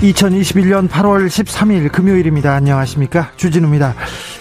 2021년 8월 13일 금요일입니다. 안녕하십니까. 주진우입니다.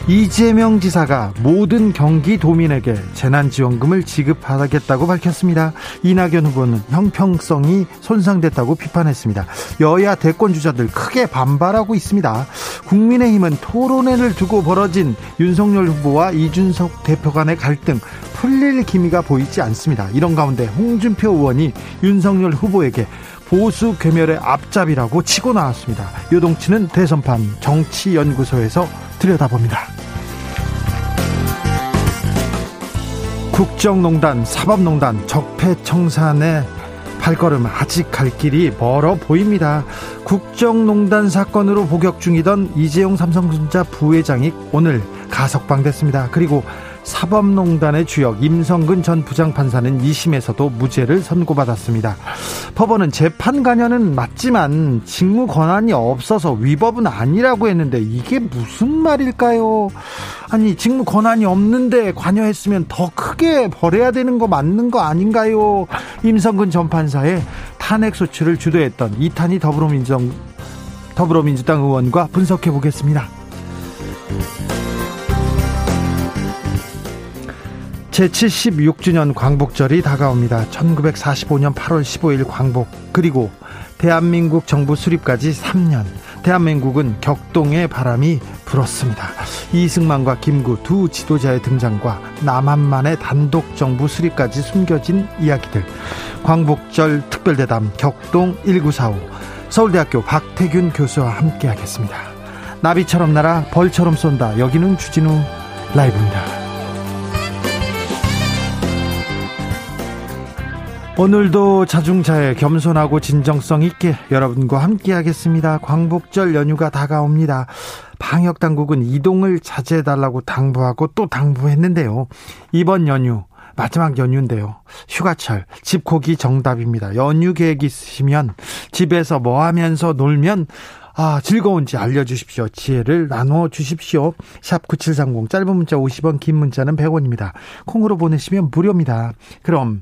이재명 지사가 모든 경기도민에게 재난지원금을 지급하겠다고 밝혔습니다. 이낙연 후보는 형평성이 손상됐다고 비판했습니다. 여야 대권주자들 크게 반발하고 있습니다. 국민의힘은 토론회를 두고 벌어진 윤석열 후보와 이준석 대표 간의 갈등 풀릴 기미가 보이지 않습니다. 이런 가운데 홍준표 의원이 윤석열 후보에게 보수 괴멸의 앞잡이라고 치고 나왔습니다. 요동치는 대선판 정치연구소에서 들여다봅니다. 국정농단, 사법농단, 적폐청산의 발걸음 아직 갈 길이 멀어 보입니다. 국정농단 사건으로 복역 중이던 이재용 삼성전자 부회장이 오늘 가석방됐습니다. 그리고 사법농단의 주역 임성근 전 부장판사는 2심에서도 무죄를 선고받았습니다. 법원은 재판 관여는 맞지만 직무 권한이 없어서 위법은 아니라고 했는데 이게 무슨 말일까요? 아니 직무 권한이 없는데 관여했으면 더 크게 벌해야 되는 거 맞는 거 아닌가요? 임성근 전 판사의 탄핵 소추를 주도했던 이탄희 더불어민주당 더불어민주당 의원과 분석해 보겠습니다. 제76주년 광복절이 다가옵니다. 1945년 8월 15일 광복, 그리고 대한민국 정부 수립까지 3년. 대한민국은 격동의 바람이 불었습니다. 이승만과 김구 두 지도자의 등장과 남한만의 단독 정부 수립까지 숨겨진 이야기들. 광복절 특별대담 격동 1945. 서울대학교 박태균 교수와 함께 하겠습니다. 나비처럼 날아 벌처럼 쏜다. 여기는 주진우 라이브입니다. 오늘도 자중차에 겸손하고 진정성 있게 여러분과 함께 하겠습니다. 광복절 연휴가 다가옵니다. 방역 당국은 이동을 자제해 달라고 당부하고 또 당부했는데요. 이번 연휴 마지막 연휴인데요. 휴가철 집콕이 정답입니다. 연휴 계획 있으시면 집에서 뭐 하면서 놀면 아, 즐거운지 알려주십시오. 지혜를 나눠 주십시오. 샵 9730 짧은 문자 50원 긴 문자는 100원입니다. 콩으로 보내시면 무료입니다. 그럼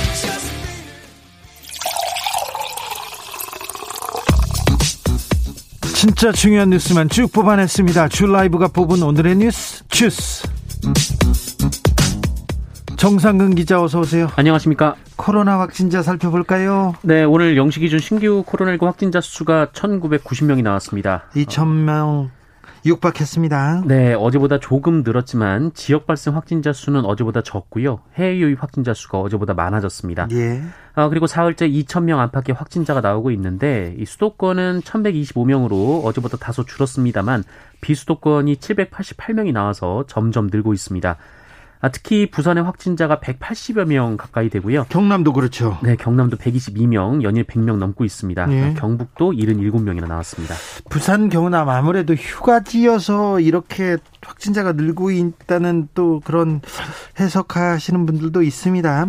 진짜 중요한 뉴스만 쭉 뽑아냈습니다. 주 라이브가 뽑은 오늘의 뉴스 주스. 정상근 기자 어서 오세요. 안녕하십니까. 코로나 확진자 살펴볼까요? 네, 오늘 영시 기준 신규 코로나19 확진자 수가 1,990명이 나왔습니다. 2,000명 육박했습니다. 네, 어제보다 조금 늘었지만 지역 발생 확진자 수는 어제보다 적고요. 해외 유입 확진자 수가 어제보다 많아졌습니다. 예. 아, 그리고 사흘째 2,000명 안팎의 확진자가 나오고 있는데 이 수도권은 1,125명으로 어제보다 다소 줄었습니다만 비수도권이 788명이 나와서 점점 늘고 있습니다. 아, 특히 부산의 확진자가 180여 명 가까이 되고요. 경남도 그렇죠. 네, 경남도 122명, 연일 100명 넘고 있습니다. 예. 경북도 77명이나 나왔습니다. 부산 경남 아무래도 휴가지여서 이렇게 확진자가 늘고 있다는 또 그런 해석하시는 분들도 있습니다.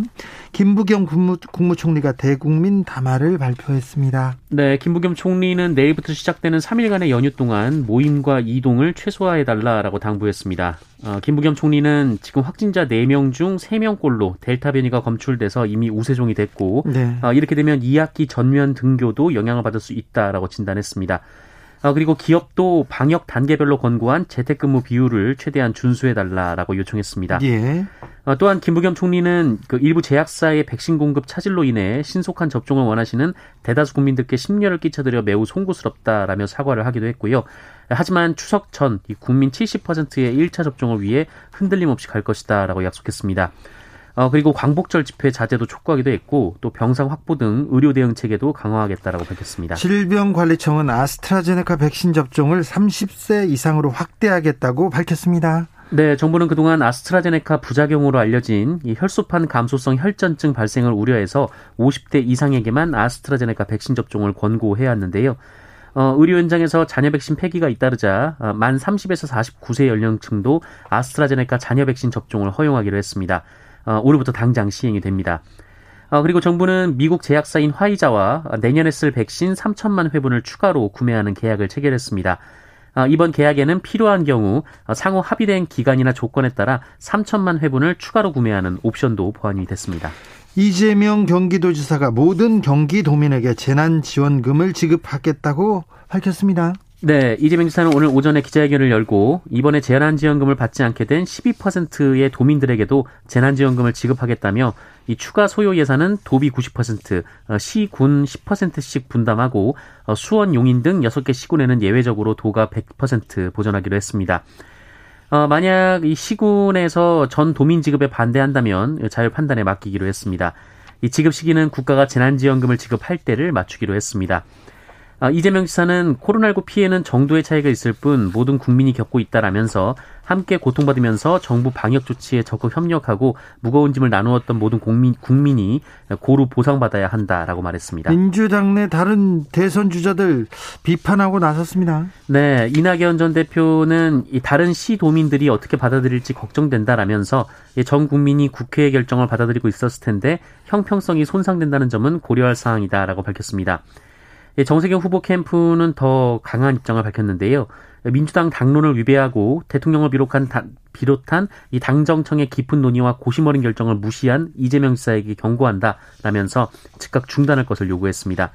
김부겸 국무, 국무총리가 대국민 담화를 발표했습니다. 네, 김부겸 총리는 내일부터 시작되는 3일간의 연휴 동안 모임과 이동을 최소화해달라라고 당부했습니다. 어, 김부겸 총리는 지금 확진자 4명 중 3명꼴로 델타 변이가 검출돼서 이미 우세종이 됐고 네. 어, 이렇게 되면 2학기 전면 등교도 영향을 받을 수 있다라고 진단했습니다. 어, 그리고 기업도 방역 단계별로 권고한 재택근무 비율을 최대한 준수해달라라고 요청했습니다. 예. 어, 또한 김부겸 총리는 그 일부 제약사의 백신 공급 차질로 인해 신속한 접종을 원하시는 대다수 국민들께 심려를 끼쳐드려 매우 송구스럽다라며 사과를 하기도 했고요. 하지만 추석 전 국민 70%의 1차 접종을 위해 흔들림 없이 갈 것이다라고 약속했습니다. 어, 그리고 광복절 집회 자제도 촉구하기도 했고 또 병상 확보 등 의료 대응 체계도 강화하겠다라고 밝혔습니다. 질병관리청은 아스트라제네카 백신 접종을 30세 이상으로 확대하겠다고 밝혔습니다. 네, 정부는 그동안 아스트라제네카 부작용으로 알려진 이 혈소판 감소성 혈전증 발생을 우려해서 50대 이상에게만 아스트라제네카 백신 접종을 권고해 왔는데요. 어, 의료 현장에서 자녀 백신 폐기가 잇따르자 어, 만 30에서 49세 연령층도 아스트라제네카 자녀 백신 접종을 허용하기로 했습니다. 어, 오늘부터 당장 시행이 됩니다. 어, 그리고 정부는 미국 제약사인 화이자와 내년에 쓸 백신 3천만 회분을 추가로 구매하는 계약을 체결했습니다. 어, 이번 계약에는 필요한 경우 어, 상호 합의된 기간이나 조건에 따라 3천만 회분을 추가로 구매하는 옵션도 보완이 됐습니다. 이재명 경기도지사가 모든 경기도민에게 재난지원금을 지급하겠다고 밝혔습니다. 네, 이재명 지사는 오늘 오전에 기자회견을 열고 이번에 재난지원금을 받지 않게 된 12%의 도민들에게도 재난지원금을 지급하겠다며 이 추가 소요 예산은 도비 90%, 어, 시, 군 10%씩 분담하고 어, 수원, 용인 등 6개 시군에는 예외적으로 도가 100% 보전하기로 했습니다. 어, 만약 이 시군에서 전 도민 지급에 반대한다면 자율 판단에 맡기기로 했습니다. 이 지급 시기는 국가가 재난지원금을 지급할 때를 맞추기로 했습니다. 아, 이재명 지사는 코로나19 피해는 정도의 차이가 있을 뿐 모든 국민이 겪고 있다라면서 함께 고통받으면서 정부 방역 조치에 적극 협력하고 무거운 짐을 나누었던 모든 국민, 국민이 고루 보상받아야 한다라고 말했습니다. 민주당 내 다른 대선 주자들 비판하고 나섰습니다. 네, 이낙연 전 대표는 이 다른 시 도민들이 어떻게 받아들일지 걱정된다라면서 전 국민이 국회의 결정을 받아들이고 있었을 텐데 형평성이 손상된다는 점은 고려할 사항이다라고 밝혔습니다. 예, 정세경 후보 캠프는 더 강한 입장을 밝혔는데요. 민주당 당론을 위배하고 대통령을 비롯한 다, 비롯한 이 당정청의 깊은 논의와 고심 어린 결정을 무시한 이재명 지사에게 경고한다라면서 즉각 중단할 것을 요구했습니다.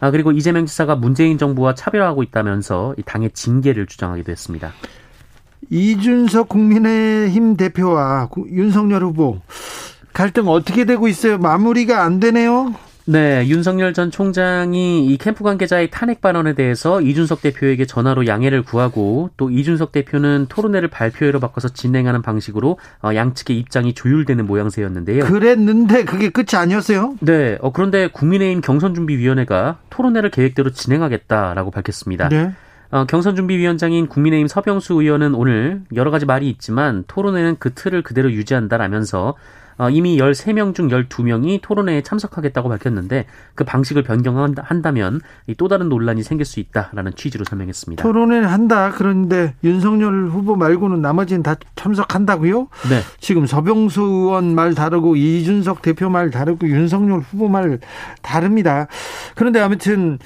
아, 그리고 이재명 지사가 문재인 정부와 차별화하고 있다면서 이 당의 징계를 주장하기도 했습니다. 이준석 국민의힘 대표와 윤석열 후보 갈등 어떻게 되고 있어요? 마무리가 안 되네요. 네, 윤석열 전 총장이 이 캠프 관계자의 탄핵 발언에 대해서 이준석 대표에게 전화로 양해를 구하고 또 이준석 대표는 토론회를 발표회로 바꿔서 진행하는 방식으로 어, 양측의 입장이 조율되는 모양새였는데요. 그랬는데 그게 끝이 아니었어요? 네, 어, 그런데 국민의힘 경선준비위원회가 토론회를 계획대로 진행하겠다라고 밝혔습니다. 네. 어, 경선준비위원장인 국민의힘 서병수 의원은 오늘 여러 가지 말이 있지만 토론회는 그 틀을 그대로 유지한다라면서 어, 이미 13명 중 12명이 토론회에 참석하겠다고 밝혔는데 그 방식을 변경한다면 또 다른 논란이 생길 수 있다라는 취지로 설명했습니다. 토론회 한다. 그런데 윤석열 후보 말고는 나머지는 다 참석한다고요? 네. 지금 서병수 의원 말 다르고 이준석 대표 말 다르고 윤석열 후보 말 다릅니다. 그런데 아무튼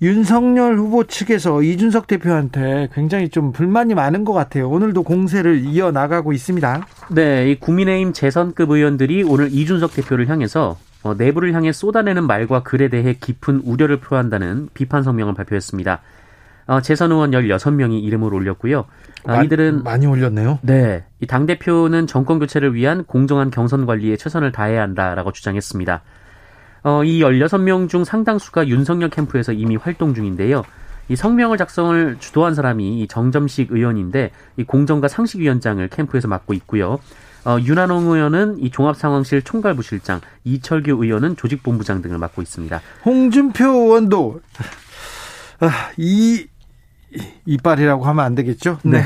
윤석열 후보 측에서 이준석 대표한테 굉장히 좀 불만이 많은 것 같아요. 오늘도 공세를 이어 나가고 있습니다. 네, 이 국민의힘 재선급 의원들이 오늘 이준석 대표를 향해서 어, 내부를 향해 쏟아내는 말과 글에 대해 깊은 우려를 표한다는 비판 성명을 발표했습니다. 어, 재선 의원 16명이 이름을 올렸고요. 아, 이들은 많이 올렸네요. 네. 이 당대표는 정권 교체를 위한 공정한 경선 관리에 최선을 다해야 한다라고 주장했습니다. 어, 이 16명 중 상당수가 윤석열 캠프에서 이미 활동 중인데요. 이 성명을 작성을 주도한 사람이 이 정점식 의원인데 이 공정과 상식위원장을 캠프에서 맡고 있고요. 어, 윤한홍 의원은 이 종합상황실 총괄부실장, 이철규 의원은 조직본부장 등을 맡고 있습니다. 홍준표 의원도 아, 이 이빨이라고 하면 안 되겠죠? 네.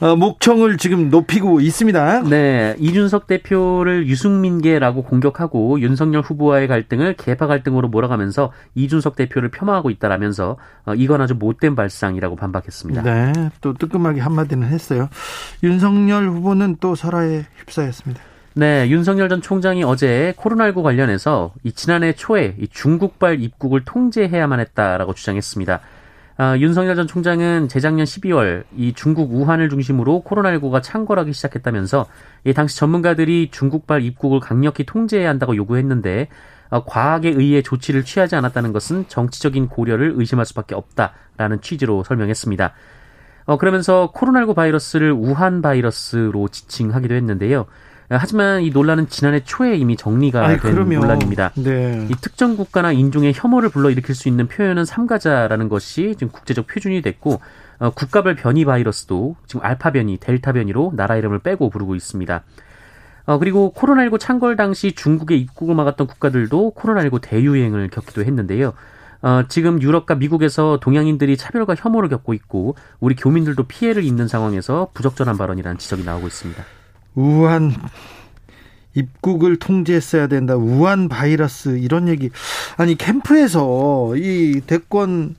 어, 목청을 지금 높이고 있습니다. 네, 이준석 대표를 유승민계라고 공격하고 윤석열 후보와의 갈등을 개파 갈등으로 몰아가면서 이준석 대표를 폄하하고 있다라면서 어, 이건 아주 못된 발상이라고 반박했습니다. 네, 또 뜨끔하게 한마디는 했어요. 윤석열 후보는 또 설화에 휩싸였습니다. 네, 윤석열 전 총장이 어제 코로나19 관련해서 이 지난해 초에 이 중국발 입국을 통제해야만 했다라고 주장했습니다. 아, 윤석열 전 총장은 재작년 12월 이 중국 우한을 중심으로 코로나19가 창궐하기 시작했다면서 이 당시 전문가들이 중국발 입국을 강력히 통제해야 한다고 요구했는데 어, 과학에 의해 조치를 취하지 않았다는 것은 정치적인 고려를 의심할 수밖에 없다라는 취지로 설명했습니다. 어, 그러면서 코로나19 바이러스를 우한 바이러스로 지칭하기도 했는데요. 하지만 이 논란은 지난해 초에 이미 정리가 아니, 된 그럼요. 논란입니다. 네. 이 특정 국가나 인종의 혐오를 불러일으킬 수 있는 표현은 삼가자라는 것이 지금 국제적 표준이 됐고 어, 국가별 변이 바이러스도 지금 알파 변이, 델타 변이로 나라 이름을 빼고 부르고 있습니다. 어, 그리고 코로나19 창궐 당시 중국의 입국을 막았던 국가들도 코로나19 대유행을 겪기도 했는데요. 어, 지금 유럽과 미국에서 동양인들이 차별과 혐오를 겪고 있고 우리 교민들도 피해를 입는 상황에서 부적절한 발언이라는 지적이 나오고 있습니다. 우한 입국을 통제했어야 된다. 우한 바이러스 이런 얘기. 아니 캠프에서 이 대권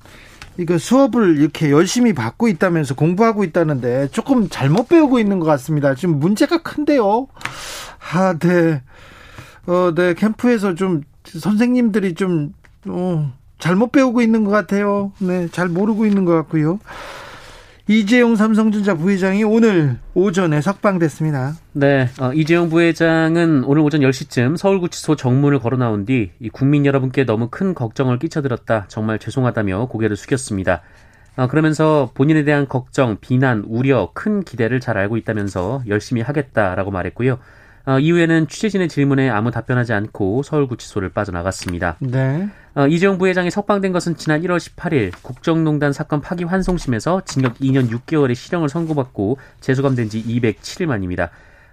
이거 수업을 이렇게 열심히 받고 있다면서 공부하고 있다는데 조금 잘못 배우고 있는 것 같습니다. 지금 문제가 큰데요. 아, 네. 어, 네. 캠프에서 좀 선생님들이 좀, 어, 잘못 배우고 있는 것 같아요. 네. 잘 모르고 있는 것 같고요. 이재용 삼성전자 부회장이 오늘 오전에 석방됐습니다. 네, 어, 이재용 부회장은 오늘 오전 10시쯤 서울구치소 정문을 걸어 나온 뒤 국민 여러분께 너무 큰 걱정을 끼쳐드렸다. 정말 죄송하다며 고개를 숙였습니다. 어, 그러면서 본인에 대한 걱정, 비난, 우려, 큰 기대를 잘 알고 있다면서 열심히 하겠다라고 말했고요. 어, 이후에는 취재진의 질문에 아무 답변하지 않고 서울구치소를 빠져나갔습니다. 네. 어, 이재용 부회장이 석방된 것은 지난 1월 18일 국정농단 사건 파기 환송심에서 징역 2년 6개월의 실형을 선고받고 재수감된 지 207일 만입니다.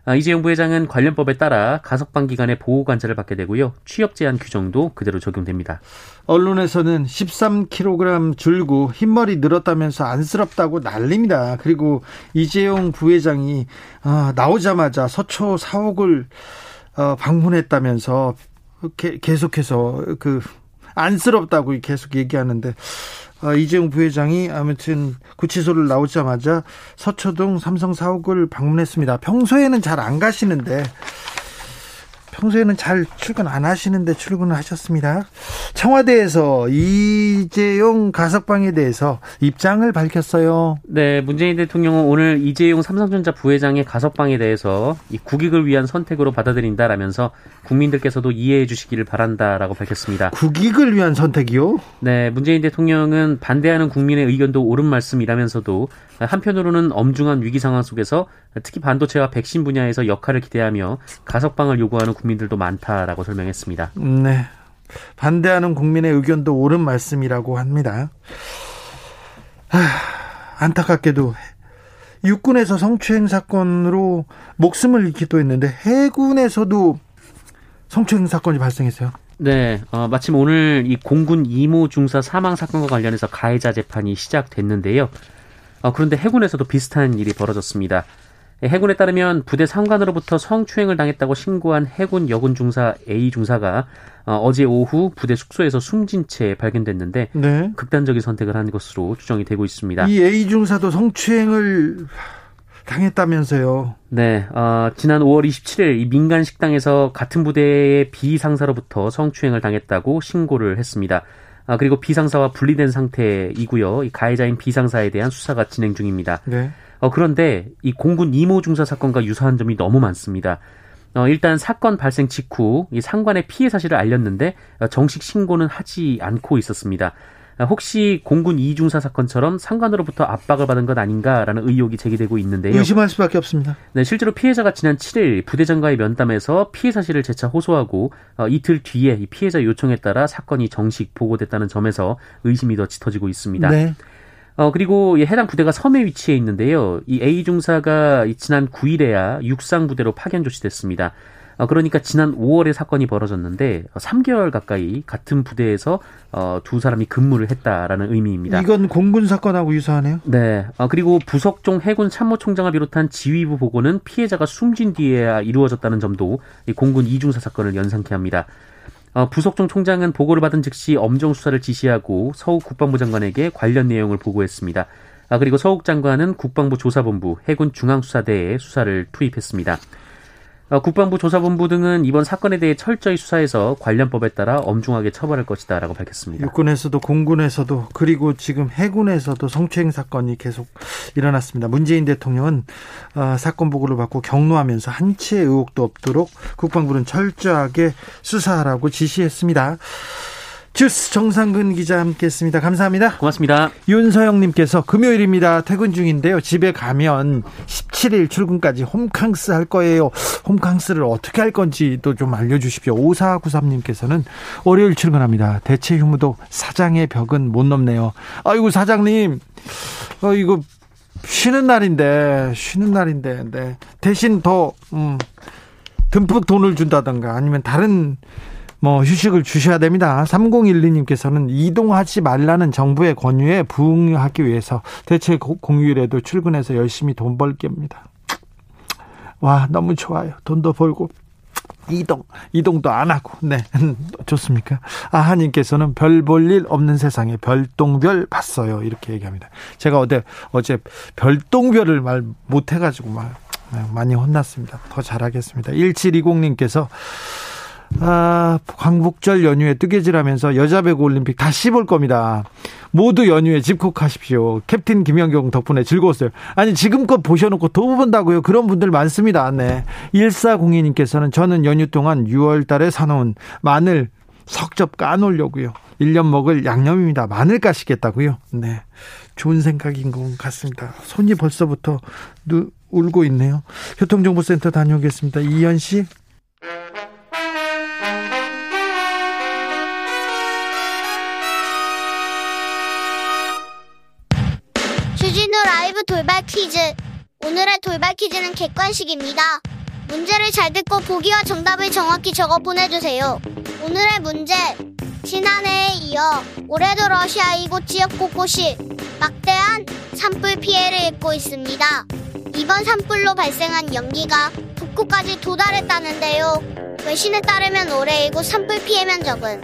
아, 이재용 부회장은 관련법에 따라 가석방 기간에 보호 관찰을 받게 되고요. 취업 제한 규정도 그대로 적용됩니다. 언론에서는 13kg 줄고 흰머리 늘었다면서 안쓰럽다고 난립니다. 그리고 이재용 부회장이 아, 나오자마자 서초 사옥을 어, 방문했다면서 계속해서 그 안쓰럽다고 계속 얘기하는데 어, 이재용 부회장이 아무튼 구치소를 나오자마자 서초동 삼성 사옥을 방문했습니다. 평소에는 잘 안 가시는데 평소에는 잘 출근 안 하시는데 출근을 하셨습니다. 청와대에서 이재용 가석방에 대해서 입장을 밝혔어요. 네, 문재인 대통령은 오늘 이재용 삼성전자 부회장의 가석방에 대해서 이 국익을 위한 선택으로 받아들인다라면서 국민들께서도 이해해 주시기를 바란다라고 밝혔습니다. 국익을 위한 선택이요? 네, 문재인 대통령은 반대하는 국민의 의견도 옳은 말씀이라면서도 한편으로는 엄중한 위기 상황 속에서 특히 반도체와 백신 분야에서 역할을 기대하며 가석방을 요구하는 국민 들도 많다라고 설명했습니다. 네. 반대하는 국민의 의견도 옳은 말씀이라고 합니다. 하, 안타깝게도 육군에서 성추행 사건으로 목숨을 잃기도 했는데 해군에서도 성추행 사건이 발생했어요. 네, 어, 마침 오늘 이 공군 이모 중사 사망 사건과 관련해서 가해자 재판이 시작됐는데요. 어, 그런데 해군에서도 비슷한 일이 벌어졌습니다. 해군에 따르면 부대 상관으로부터 성추행을 당했다고 신고한 해군 여군 중사 A 중사가 어, 제 오후 부대 숙소에서 숨진 채 발견됐는데 네. 극단적인 선택을 한 것으로 추정이 되고 있습니다. 이 A 중사도 성추행을 당했다면서요? 네, 어, 지난 5월 27일 이 민간 식당에서 같은 부대의 비상사로부터 성추행을 당했다고 신고를 했습니다. 아, 그리고 비상사와 분리된 상태이고요. 이 가해자인 비상사에 대한 수사가 진행 중입니다. 네. 어, 그런데 이 공군 이모 중사 사건과 유사한 점이 너무 많습니다. 어, 일단 사건 발생 직후 이 상관의 피해 사실을 알렸는데 어, 정식 신고는 하지 않고 있었습니다. 어, 혹시 공군 이중사 사건처럼 상관으로부터 압박을 받은 것 아닌가라는 의혹이 제기되고 있는데요. 의심할 수밖에 없습니다. 네, 실제로 피해자가 지난 7일 부대장과의 면담에서 피해 사실을 재차 호소하고 어, 이틀 뒤에 피해자 요청에 따라 사건이 정식 보고됐다는 점에서 의심이 더 짙어지고 있습니다. 네. 어, 그리고 해당 부대가 섬에 위치해 있는데요. 이 A 중사가 지난 9일에야 육상 부대로 파견 조치됐습니다. 어, 그러니까 지난 5월에 사건이 벌어졌는데 3개월 가까이 같은 부대에서 어, 두 사람이 근무를 했다라는 의미입니다. 이건 공군 사건하고 유사하네요. 네. 어, 그리고 부석종 해군 참모총장을 비롯한 지휘부 보고는 피해자가 숨진 뒤에야 이루어졌다는 점도 이 공군 이중사 사건을 연상케 합니다. 어, 부석종 총장은 보고를 받은 즉시 엄정 수사를 지시하고 서욱 국방부 장관에게 관련 내용을 보고했습니다. 아, 그리고 서욱 장관은 국방부 조사본부 해군 중앙수사대에 수사를 투입했습니다. 어, 국방부 조사본부 등은 이번 사건에 대해 철저히 수사해서 관련법에 따라 엄중하게 처벌할 것이다라고 밝혔습니다. 육군에서도 공군에서도 그리고 지금 해군에서도 성추행 사건이 계속 일어났습니다. 문재인 대통령은 어, 사건 보고를 받고 격노하면서 한치의 의혹도 없도록 국방부는 철저하게 수사하라고 지시했습니다. 주스 정상근 기자 함께했습니다. 감사합니다. 고맙습니다. 윤서영님께서 금요일입니다. 퇴근 중인데요. 집에 가면 17일 출근까지 홈캉스 할 거예요. 홈캉스를 어떻게 할 건지도 좀 알려주십시오. 5493님께서는 월요일 출근합니다. 대체 휴무도 사장의 벽은 못 넘네요. 아이고 사장님, 어 이거 쉬는 날인데 쉬는 날인데 네. 대신 더 음, 듬뿍 돈을 준다던가 아니면 다른 뭐 휴식을 주셔야 됩니다. 3012님께서는 이동하지 말라는 정부의 권유에 부응하기 위해서 대체 공휴일에도 출근해서 열심히 돈 벌게입니다. 와 너무 좋아요. 돈도 벌고 이동 이동도 안 하고 네 좋습니까? 아하님께서는 별 볼 일 없는 세상에 별똥별 봤어요 이렇게 얘기합니다. 제가 어제 어제 별똥별을 말 못해가지고 막 네, 많이 혼났습니다. 더 잘하겠습니다. 1720님께서 아, 광복절 연휴에 뜨개질하면서 여자 배구 올림픽 다시 볼 겁니다. 모두 연휴에 집콕하십시오. 캡틴 김영경 덕분에 즐거웠어요. 아니 지금껏 보셔놓고 또 본다고요? 그런 분들 많습니다. 네. 1402님께서는 저는 연휴 동안 6월 달에 사놓은 마늘 석접 까놓으려고요. 1년 먹을 양념입니다. 마늘 까시겠다고요? 네. 좋은 생각인 것 같습니다. 손이 벌써부터 누, 울고 있네요. 교통정보센터 다녀오겠습니다. 이현 씨. 돌발 퀴즈. 오늘의 돌발 퀴즈는 객관식입니다. 문제를 잘 듣고 보기와 정답을 정확히 적어 보내주세요. 오늘의 문제. 지난해에 이어 올해도 러시아 이곳 지역 곳곳이 막대한 산불 피해를 입고 있습니다. 이번 산불로 발생한 연기가 북구까지 도달했다는데요. 외신에 따르면 올해 이곳 산불 피해 면적은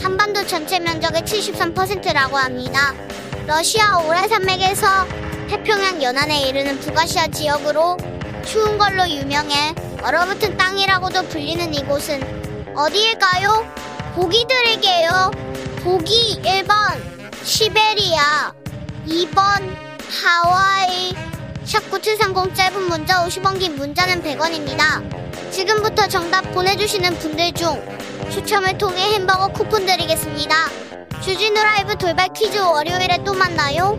한반도 전체 면적의 73%라고 합니다. 러시아 오라 산맥에서 태평양 연안에 이르는 북아시아 지역으로 추운 걸로 유명해 얼어붙은 땅이라고도 불리는 이곳은 어디일까요? 보기 드릴게요. 보기 1번 시베리아 2번 하와이 샵9730 짧은 문자 50원 긴 문자는 100원입니다. 지금부터 정답 보내주시는 분들 중 추첨을 통해 햄버거 쿠폰 드리겠습니다. 주진우 라이브 돌발 퀴즈 월요일에 또 만나요.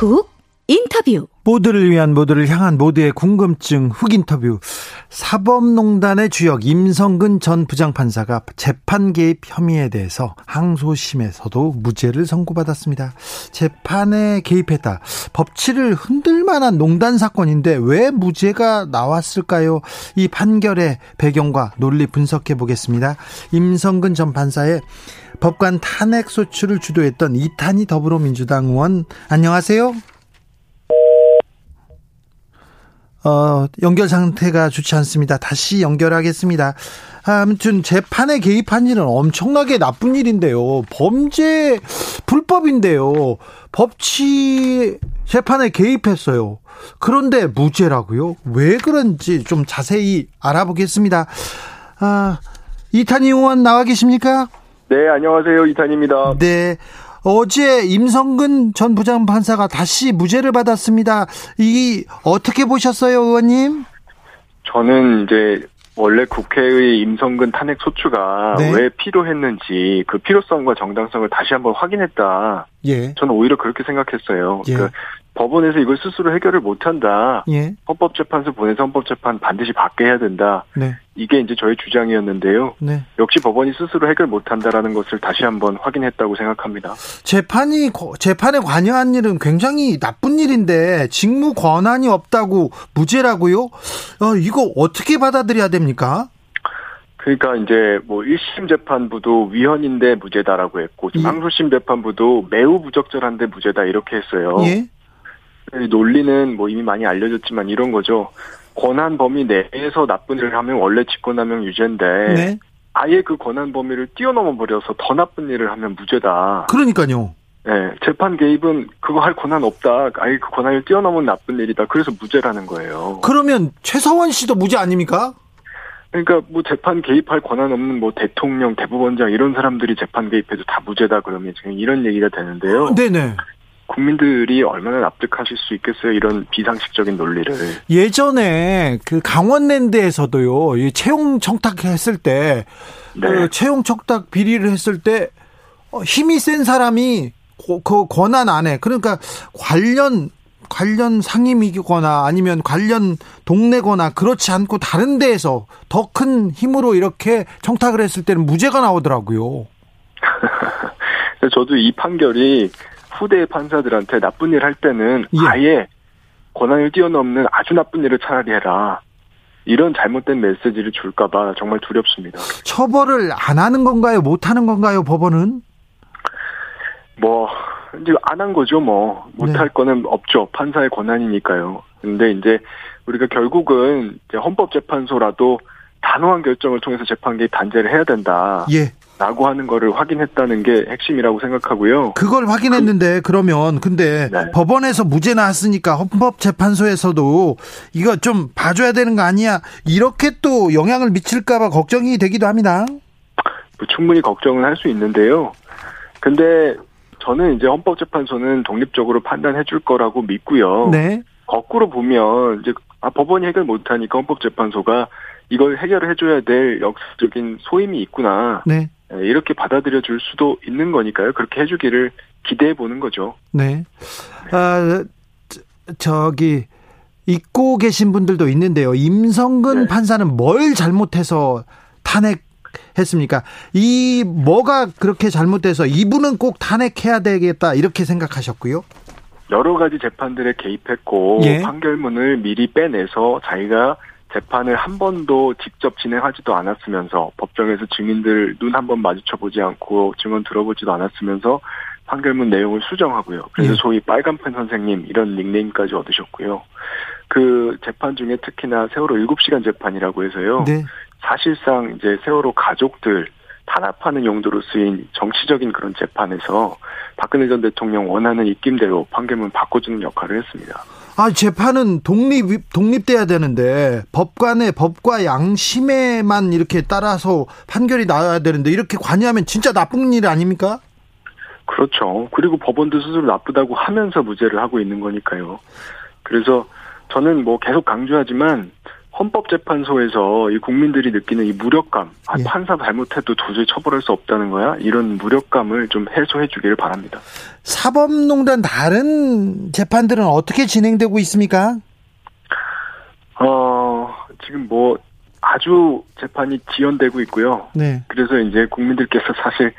훅 인터뷰 모두를 위한 모두를 향한 모두의 궁금증 훅 인터뷰 사법농단의 주역 임성근 전 부장판사가 재판 개입 혐의에 대해서 항소심에서도 무죄를 선고받았습니다. 재판에 개입했다. 법치를 흔들 만한 농단 사건인데 왜 무죄가 나왔을까요? 이 판결의 배경과 논리 분석해 보겠습니다. 임성근 전 판사의 법관 탄핵 소추를 주도했던 이탄희 더불어민주당 의원 안녕하세요. 어, 연결 상태가 좋지 않습니다. 다시 연결하겠습니다. 아무튼 재판에 개입한 일은 엄청나게 나쁜 일인데요. 범죄 불법인데요. 법치 재판에 개입했어요. 그런데 무죄라고요? 왜 그런지 좀 자세히 알아보겠습니다. 아, 이탄희 의원 나와 계십니까? 네, 안녕하세요. 이탄입니다. 네. 어제 임성근 전 부장판사가 다시 무죄를 받았습니다. 이 어떻게 보셨어요, 의원님? 저는 이제 원래 국회의 임성근 탄핵 소추가 네. 왜 필요했는지 그 필요성과 정당성을 다시 한번 확인했다. 예. 저는 오히려 그렇게 생각했어요. 예. 그러니까 법원에서 이걸 스스로 해결을 못한다. 예. 헌법재판소 보내서 헌법재판 반드시 받게 해야 된다. 네. 이게 이제 저의 주장이었는데요. 네. 역시 법원이 스스로 해결 못한다라는 것을 다시 한번 확인했다고 생각합니다. 재판이 재판에 관여한 일은 굉장히 나쁜 일인데 직무 권한이 없다고 무죄라고요? 어, 이거 어떻게 받아들여야 됩니까? 그러니까 이제 뭐 1심 재판부도 위헌인데 무죄다라고 했고 예. 항소심 재판부도 매우 부적절한데 무죄다 이렇게 했어요. 예. 논리는 뭐 이미 많이 알려졌지만 이런 거죠. 권한 범위 내에서 나쁜 일을 하면 원래 직권남용 유죄인데 네. 아예 그 권한 범위를 뛰어넘어 버려서 더 나쁜 일을 하면 무죄다. 그러니까요. 네, 재판 개입은 그거 할 권한 없다. 아예 그 권한을 뛰어넘은 나쁜 일이다. 그래서 무죄라는 거예요. 그러면 최서원 씨도 무죄 아닙니까? 그러니까 뭐 재판 개입할 권한 없는 뭐 대통령, 대법원장 이런 사람들이 재판 개입해도 다 무죄다 그러면 지금 이런 얘기가 되는데요. 네네. 국민들이 얼마나 납득하실 수 있겠어요? 이런 비상식적인 논리를. 예전에 그 강원랜드에서도요, 채용 청탁했을 때, 네. 그 채용 청탁 비리를 했을 때 어, 힘이 센 사람이 그 권한 안에 그러니까 관련 관련 상임이거나 아니면 관련 동네거나 그렇지 않고 다른 데에서 더 큰 힘으로 이렇게 청탁을 했을 때는 무죄가 나오더라고요. 저도 이 판결이 후대 판사들한테 나쁜 일 할 때는 예. 아예 권한을 뛰어넘는 아주 나쁜 일을 차라리 해라. 이런 잘못된 메시지를 줄까봐 정말 두렵습니다. 처벌을 안 하는 건가요? 못 하는 건가요? 법원은? 뭐 이제 안 한 거죠. 뭐 못할 네. 거는 없죠. 판사의 권한이니까요. 근데 이제 우리가 결국은 이제 헌법재판소라도 단호한 결정을 통해서 재판 개입 단죄를 해야 된다. 예. 라고 하는 거를 확인했다는 게 핵심이라고 생각하고요. 그걸 확인했는데 그, 러면 근데 네. 법원에서 무죄 나왔으니까 헌법재판소에서도 이거 좀 봐줘야 되는 거 아니야? 이렇게 또 영향을 미칠까봐 걱정이 되기도 합니다. 뭐 충분히 걱정을 할 수 있는데요. 근데 저는 이제 헌법재판소는 독립적으로 판단해 줄 거라고 믿고요. 네. 거꾸로 보면 이제 아, 법원이 해결 못하니까 헌법재판소가 이걸 해결해 줘야 될 역사적인 소임이 있구나. 네. 예, 이렇게 받아들여 줄 수도 있는 거니까요. 그렇게 해주기를 기대해 보는 거죠. 네. 아, 저기 잊고 계신 분들도 있는데요. 임성근 네. 판사는 뭘 잘못해서 탄핵했습니까? 이 뭐가 그렇게 잘못돼서 이분은 꼭 탄핵해야 되겠다 이렇게 생각하셨고요. 여러 가지 재판들에 개입했고 예. 판결문을 미리 빼내서 자기가 재판을 한 번도 직접 진행하지도 않았으면서 법정에서 증인들 눈 한 번 마주쳐 보지 않고 증언 들어보지도 않았으면서 판결문 내용을 수정하고요. 그래서 예. 소위 빨간펜 선생님 이런 닉네임까지 얻으셨고요. 그 재판 중에 특히나 세월호 7시간 재판이라고 해서요. 네. 사실상 이제 세월호 가족들 탄압하는 용도로 쓰인 정치적인 그런 재판에서 박근혜 전 대통령 원하는 입김대로 판결문 바꿔주는 역할을 했습니다. 아, 재판은 독립, 독립돼야 되는데, 법관의 법과 양심에만 이렇게 따라서 판결이 나와야 되는데, 이렇게 관여하면 진짜 나쁜 일 아닙니까? 그렇죠. 그리고 법원도 스스로 나쁘다고 하면서 무죄를 하고 있는 거니까요. 그래서 저는 뭐 계속 강조하지만, 헌법재판소에서 이 국민들이 느끼는 이 무력감, 아, 예. 판사 잘못해도 도저히 처벌할 수 없다는 거야? 이런 무력감을 좀 해소해 주기를 바랍니다. 사법농단 다른 재판들은 어떻게 진행되고 있습니까? 어, 지금 뭐 아주 재판이 지연되고 있고요. 네. 그래서 이제 국민들께서 사실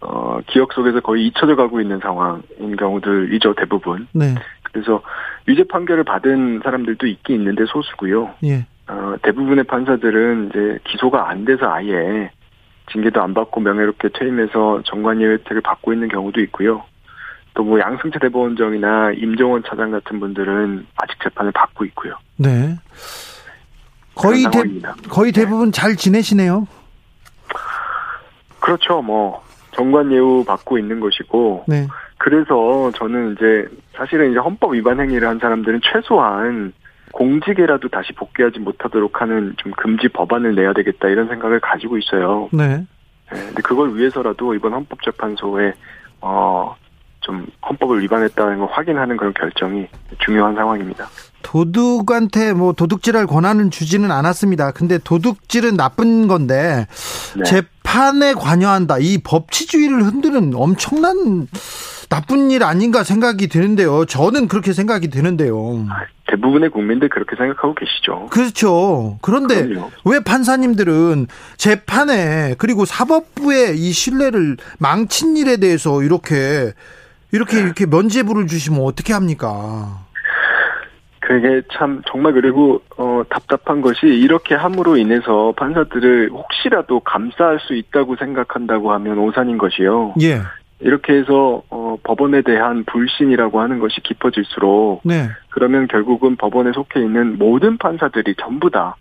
어, 기억 속에서 거의 잊혀져 가고 있는 상황인 경우들이죠, 대부분. 네. 그래서 유죄 판결을 받은 사람들도 있긴 있는데 소수고요. 예. 어, 대부분의 판사들은 이제 기소가 안 돼서 아예 징계도 안 받고 명예롭게 퇴임해서 정관예우 혜택을 받고 있는 경우도 있고요. 또 뭐 양승태 대법원장이나 임종원 차장 같은 분들은 아직 재판을 받고 있고요. 네. 거의 대, 거의 대부분 잘 지내시네요. 그렇죠. 뭐 정관 예우 받고 있는 것이고 네. 그래서 저는 이제 사실은 이제 헌법 위반 행위를 한 사람들은 최소한 공직에라도 다시 복귀하지 못하도록 하는 좀 금지 법안을 내야 되겠다 이런 생각을 가지고 있어요. 네. 네 근데 그걸 위해서라도 이번 헌법재판소에 어. 좀 헌법을 위반했다는 걸 확인하는 그런 결정이 중요한 상황입니다. 도둑한테 뭐 도둑질할 권한은 주지는 않았습니다. 근데 도둑질은 나쁜 건데 네. 재 판에 관여한다. 이 법치주의를 흔드는 엄청난 나쁜 일 아닌가 생각이 드는데요. 저는 그렇게 생각이 드는데요. 대부분의 국민들 그렇게 생각하고 계시죠. 그렇죠. 그런데 그럼요. 왜 판사님들은 재판에 그리고 사법부의 이 신뢰를 망친 일에 대해서 이렇게 이렇게 이렇게 면죄부를 주시면 어떻게 합니까? 그게 참 정말 그리고 어 답답한 것이 이렇게 함으로 인해서 판사들을 혹시라도 감싸할 수 있다고 생각한다고 하면 오산인 것이요. 예. 이렇게 해서 어, 법원에 대한 불신이라고 하는 것이 깊어질수록 네. 그러면 결국은 법원에 속해 있는 모든 판사들이 전부 다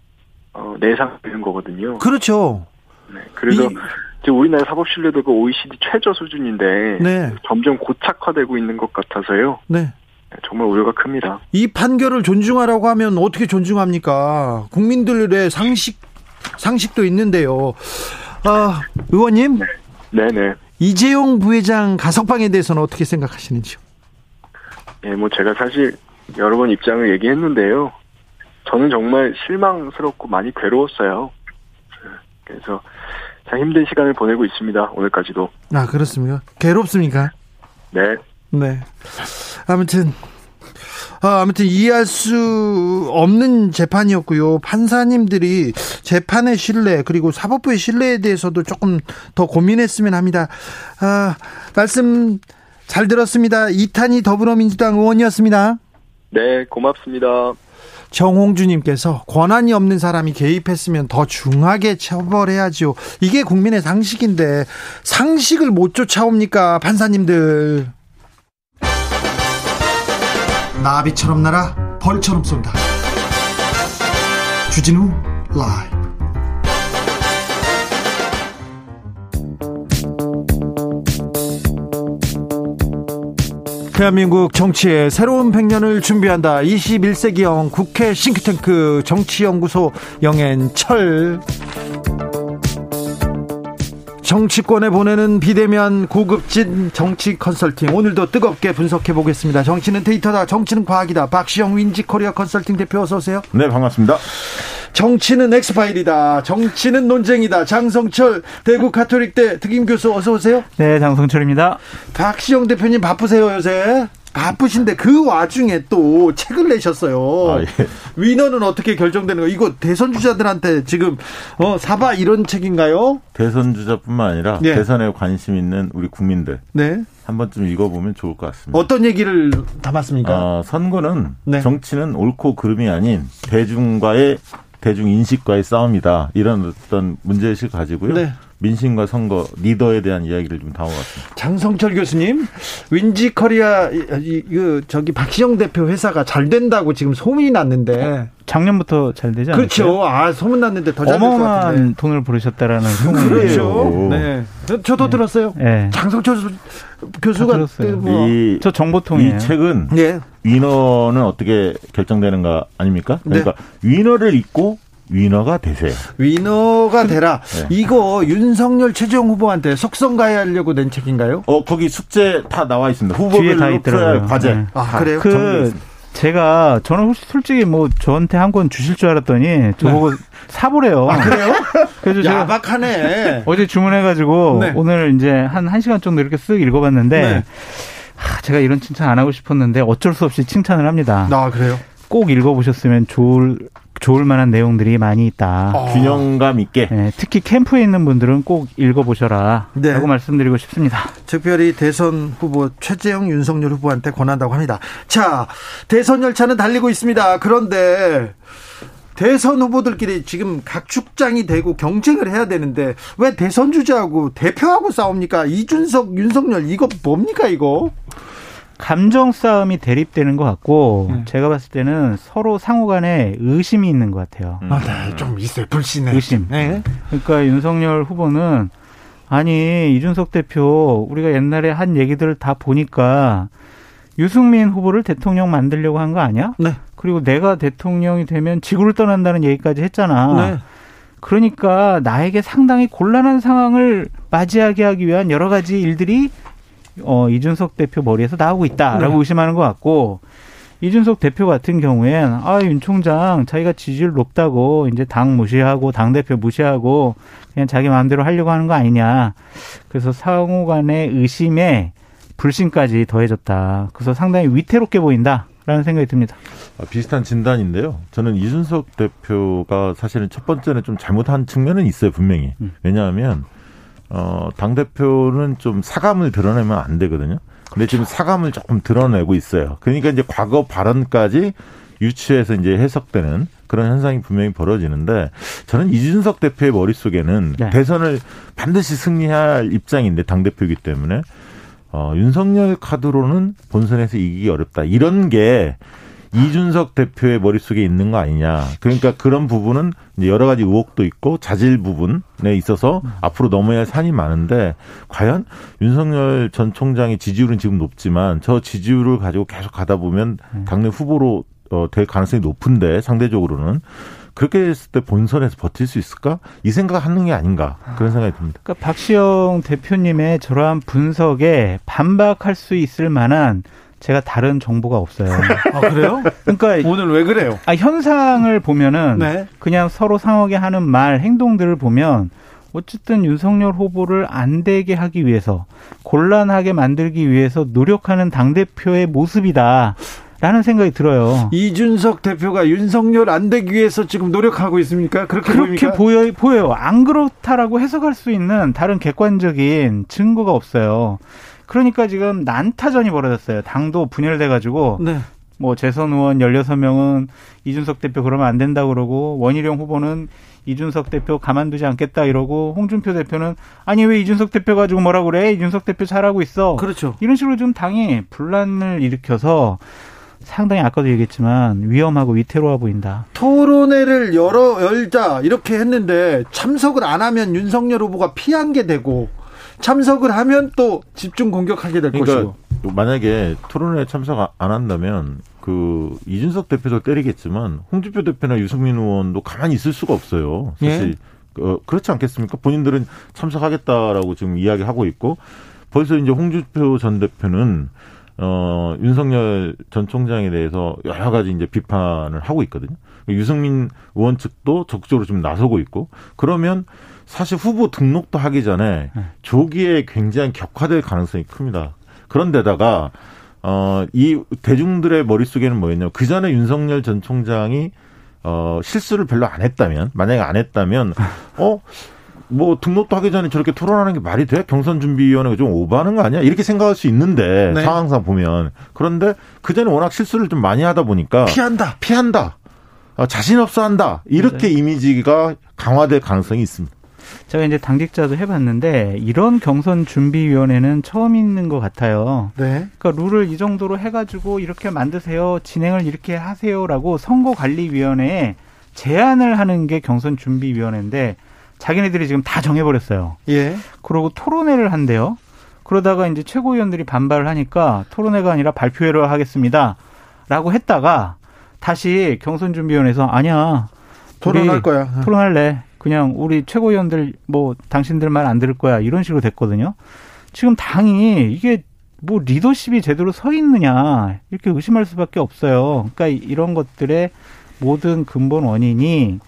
어, 내상되는 거거든요. 그렇죠. 네, 그래서 이, 이제 우리나라 사법 신뢰도가 OECD 최저 수준인데 네. 점점 고착화되고 있는 것 같아서요. 네. 네. 정말 우려가 큽니다. 이 판결을 존중하라고 하면 어떻게 존중합니까? 국민들의 상식 상식도 있는데요. 아, 의원님. 네, 네. 이재용 부회장 가석방에 대해서는 어떻게 생각하시는지요? 예, 뭐 제가 사실 여러 번 입장을 얘기했는데요. 저는 정말 실망스럽고 많이 괴로웠어요. 그래서 참 힘든 시간을 보내고 있습니다. 오늘까지도. 아, 그렇습니까? 괴롭습니까? 네. 네. 아무튼 아, 아무튼 이해할 수 없는 재판이었고요. 판사님들이 재판의 신뢰 그리고 사법부의 신뢰에 대해서도 조금 더 고민했으면 합니다. 아, 말씀 잘 들었습니다. 이탄희 더불어민주당 의원이었습니다. 네, 고맙습니다. 정홍주님께서 권한이 없는 사람이 개입했으면 더 중하게 처벌해야죠. 이게 국민의 상식인데 상식을 못 쫓아옵니까 판사님들? 나비처럼 날아 벌처럼 쏜다. 주진우 라이브. 대한민국 정치의 새로운 100년을 준비한다. 21세기형 국회 싱크탱크 정치연구소 영앤철. 정치권에 보내는 비대면 고급진 정치 컨설팅 오늘도 뜨겁게 분석해 보겠습니다. 정치는 데이터다. 정치는 과학이다. 박시영 윈지코리아 컨설팅 대표 어서 오세요. 네, 반갑습니다. 정치는 엑스파일이다. 정치는 논쟁이다. 장성철 대구 카톨릭대 특임 교수 어서 오세요. 네, 장성철입니다. 박시영 대표님 바쁘세요 요새? 바쁘신데 그 와중에 또 책을 내셨어요. 아, 예. 위너는 어떻게 결정되는 거? 이거 대선 주자들한테 지금 어 사바 이런 책인가요? 대선 주자뿐만 아니라 네. 대선에 관심 있는 우리 국민들. 네. 한 번쯤 읽어보면 좋을 것 같습니다. 어떤 얘기를 담았습니까? 어, 선거는 네. 정치는 옳고 그름이 아닌 대중과의 대중 인식과의 싸움이다. 이런 어떤 문제의식 가지고요. 네. 민심과 선거 리더에 대한 이야기를 좀 담아봤습니다. 장성철 교수님, 윈지 커리아 이, 저기 박시영 대표 회사가 잘 된다고 지금 소문이 났는데 작년부터 잘 되지 않았어요? 그렇죠. 아 소문 났는데 더 잘 될 것 같은데. 돈을 부르셨다라는 소문이 그렇죠. 네. 저도 네. 들었어요. 네. 장성철 교수가 뭐. 이, 저 정보통이에요. 이 책은 네. 위너는 어떻게 결정되는가 아닙니까? 그러니까 네. 위너를 잊고 위너가 되세요. 위너가 되라. 네. 이거 윤석열 최종 후보한테 속성가해하려고 낸 책인가요? 어 거기 숙제 다 나와 있습니다. 후보별로 풀어야 과제. 네. 아 그래요? 그 제가 저는 솔직히 뭐 저한테 한 권 주실 줄 알았더니 저보고 네. 사보래요. 아, 그래요? 그래서 야박하네. 어제 주문해가지고 네. 오늘 이제 한 1시간 정도 이렇게 쓱 읽어봤는데 네. 하, 제가 이런 칭찬 안 하고 싶었는데 어쩔 수 없이 칭찬을 합니다. 아, 그래요? 꼭 읽어보셨으면 좋을 좋을 만한 내용들이 많이 있다. 어. 균형감 있게. 네, 특히 캠프에 있는 분들은 꼭 읽어보셔라. 네. 라고 말씀드리고 싶습니다. 특별히 대선 후보 최재형 윤석열 후보한테 권한다고 합니다. 자, 대선 열차는 달리고 있습니다. 그런데 대선 후보들끼리 지금 각 축장이 되고 경쟁을 해야 되는데 왜 대선 주자하고 대표하고 싸웁니까? 이준석, 윤석열 이거 뭡니까 이거? 감정 싸움이 대립되는 것 같고 네. 제가 봤을 때는 서로 상호간에 의심이 있는 것 같아요. 아, 네. 좀 있어요. 불신의 의심. 네. 그러니까 윤석열 후보는 아니 이준석 대표 우리가 옛날에 한 얘기들을 다 보니까 유승민 후보를 대통령 만들려고 한 거 아니야? 네. 그리고 내가 대통령이 되면 지구를 떠난다는 얘기까지 했잖아. 네. 그러니까 나에게 상당히 곤란한 상황을 맞이하게 하기 위한 여러 가지 일들이 어, 이준석 대표 머리에서 나오고 있다라고 네. 의심하는 것 같고 이준석 대표 같은 경우엔 아, 윤 총장 자기가 지지율 높다고 이제 당 무시하고 당 대표 무시하고 그냥 자기 마음대로 하려고 하는 거 아니냐. 그래서 상호 간의 의심에 불신까지 더해졌다. 그래서 상당히 위태롭게 보인다. 라는 생각이 듭니다. 아, 비슷한 진단인데요. 저는 이준석 대표가 사실은 첫 번째는 좀 잘못한 측면은 있어요, 분명히. 음. 왜냐하면 어, 당대표는 좀 사감을 드러내면 안 되거든요. 근데 지금 사감을 조금 드러내고 있어요. 그러니까 이제 과거 발언까지 유추해서 이제 해석되는 그런 현상이 분명히 벌어지는데 저는 이준석 대표의 머릿속에는 네. 대선을 반드시 승리할 입장인데 당대표이기 때문에 어, 윤석열 카드로는 본선에서 이기기 어렵다. 이런 게 이준석 대표의 머릿속에 있는 거 아니냐. 그러니까 그런 부분은 여러 가지 의혹도 있고 자질 부분에 있어서 음. 앞으로 넘어야 할 산이 많은데 과연 윤석열 전 총장의 지지율은 지금 높지만 저 지지율을 가지고 계속 가다 보면 음. 당내 후보로 어, 될 가능성이 높은데 상대적으로는 그렇게 했을 때 본선에서 버틸 수 있을까? 이 생각하는 게 아닌가 그런 생각이 듭니다. 그러니까 박시영 대표님의 저러한 분석에 반박할 수 있을 만한 제가 다른 정보가 없어요. 아 그래요? 그러니까 오늘 왜 그래요? 아 현상을 보면은 네. 그냥 서로 상하게 하는 말, 행동들을 보면 어쨌든 윤석열 후보를 안 되게 하기 위해서 곤란하게 만들기 위해서 노력하는 당 대표의 모습이다. 라는 생각이 들어요. 이준석 대표가 윤석열 안 되기 위해서 지금 노력하고 있습니까? 그렇게, 그렇게 보여, 보여요. 안 그렇다라고 해석할 수 있는 다른 객관적인 증거가 없어요. 그러니까 지금 난타전이 벌어졌어요. 당도 분열돼 가지고. 네. 뭐 재선 의원 16명은 이준석 대표 그러면 안 된다 그러고 원희룡 후보는 이준석 대표 가만두지 않겠다 이러고 홍준표 대표는 아니 왜 이준석 대표 가지고 뭐라 그래? 이준석 대표 잘하고 있어. 그렇죠. 이런 식으로 좀 당이 분란을 일으켜서 상당히 아까도 얘기했지만 위험하고 위태로워 보인다. 토론회를 열어 열자 이렇게 했는데 참석을 안 하면 윤석열 후보가 피한 게 되고 참석을 하면 또 집중 공격하게 될 그러니까 것이고. 만약에 토론회 참석 안 한다면 그 이준석 대표도 때리겠지만 홍준표 대표나 유승민 의원도 가만히 있을 수가 없어요. 사실 예? 어, 그렇지 않겠습니까? 본인들은 참석하겠다라고 지금 이야기하고 있고 벌써 이제 홍준표 전 대표는 어, 윤석열 전 총장에 대해서 여러 가지 이제 비판을 하고 있거든요. 유승민 의원 측도 적극적으로 좀 나서고 있고 그러면 사실 후보 등록도 하기 전에 네. 조기에 굉장히 격화될 가능성이 큽니다. 그런데다가 어, 이 대중들의 머릿속에는 뭐였냐면 그 전에 윤석열 전 총장이 어, 실수를 별로 안 했다면 만약에 안 했다면 어, 뭐 등록도 하기 전에 저렇게 토론하는 게 말이 돼? 경선 준비위원회가 좀 오버하는 거 아니야? 이렇게 생각할 수 있는데 네. 상황상 보면 그런데 그 전에 워낙 실수를 좀 많이 하다 보니까 피한다, 피한다, 어, 자신 없어한다 이렇게 네. 이미지가 강화될 가능성이 있습니다. 제가 이제 당직자도 해봤는데 이런 경선 준비위원회는 처음 있는 것 같아요. 네. 그러니까 룰을 이 정도로 해가지고 이렇게 만드세요, 진행을 이렇게 하세요라고 선거관리위원회에 제안을 하는 게 경선 준비위원회인데 자기네들이 지금 다 정해버렸어요. 예. 그러고 토론회를 한대요. 그러다가 이제 최고위원들이 반발을 하니까 토론회가 아니라 발표회를 하겠습니다. 라고 했다가 다시 경선준비위원회에서 아니야. 토론할 거야. 토론할래. 그냥 우리 최고위원들 뭐 당신들 말 안 들을 거야. 이런 식으로 됐거든요. 지금 당이 이게 뭐 리더십이 제대로 서 있느냐 이렇게 의심할 수밖에 없어요. 그러니까 이런 것들의 모든 근본 원인이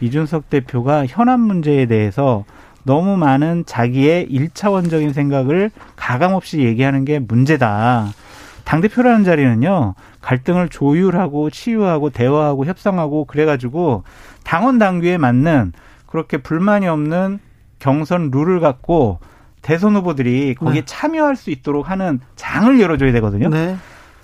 이준석 대표가 현안 문제에 대해서 너무 많은 자기의 일차원적인 생각을 가감없이 얘기하는 게 문제다. 당대표라는 자리는요, 갈등을 조율하고 치유하고 대화하고 협상하고 그래가지고 당원 당규에 맞는 그렇게 불만이 없는 경선 룰을 갖고 대선 후보들이 거기에 네. 참여할 수 있도록 하는 장을 열어줘야 되거든요. 네.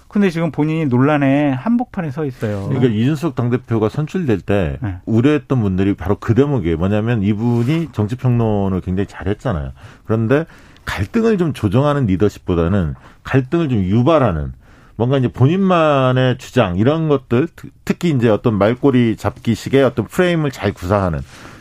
근데 지금 본인이 논란의 한복판에 서 있어요. 그러니까 이준석 당대표가 선출될 때 네. 우려했던 분들이 바로 그 대목이에요. 뭐냐면 이분이 정치평론을 굉장히 잘했잖아요. 그런데 갈등을 좀 조정하는 리더십보다는 갈등을 좀 유발하는 뭔가 이제 본인만의 주장 이런 것들 특히 이제 어떤 말꼬리 잡기식의 어떤 프레임을 잘 구사하는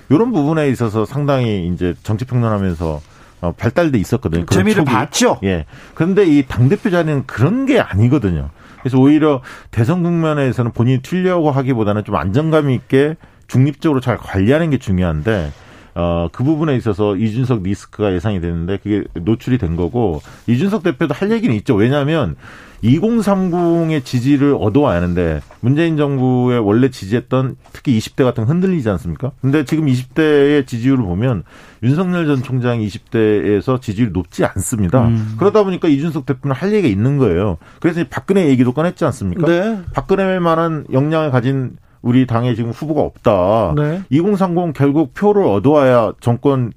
이런 부분에 있어서 상당히 이제 정치 평론하면서 어, 발달돼 있었거든요. 재미를 봤죠. 예. 그런데 이 당 대표 자리는 그런 게 아니거든요. 그래서 오히려 대선 국면에서는 본인이 튀려고 하기보다는 좀 안정감 있게 중립적으로 잘 관리하는 게 중요한데 어, 그 부분에 있어서 이준석 리스크가 예상이 되는데 그게 노출이 된 거고 이준석 대표도 할 얘기는 있죠. 왜냐하면 2030의 지지를 얻어와야 하는데 문재인 정부의 원래 지지했던 특히 20대 같은 흔들리지 않습니까? 근데 지금 20대의 지지율을 보면 윤석열 전 총장 20대에서 지지율이 높지 않습니다. 음. 그러다 보니까 이준석 대표는 할 얘기가 있는 거예요. 그래서 박근혜 얘기도 꺼냈지 않습니까? 네. 박근혜만한 역량을 가진 우리 당에 지금 후보가 없다. 네. 2030 결국 표를 얻어와야 정권을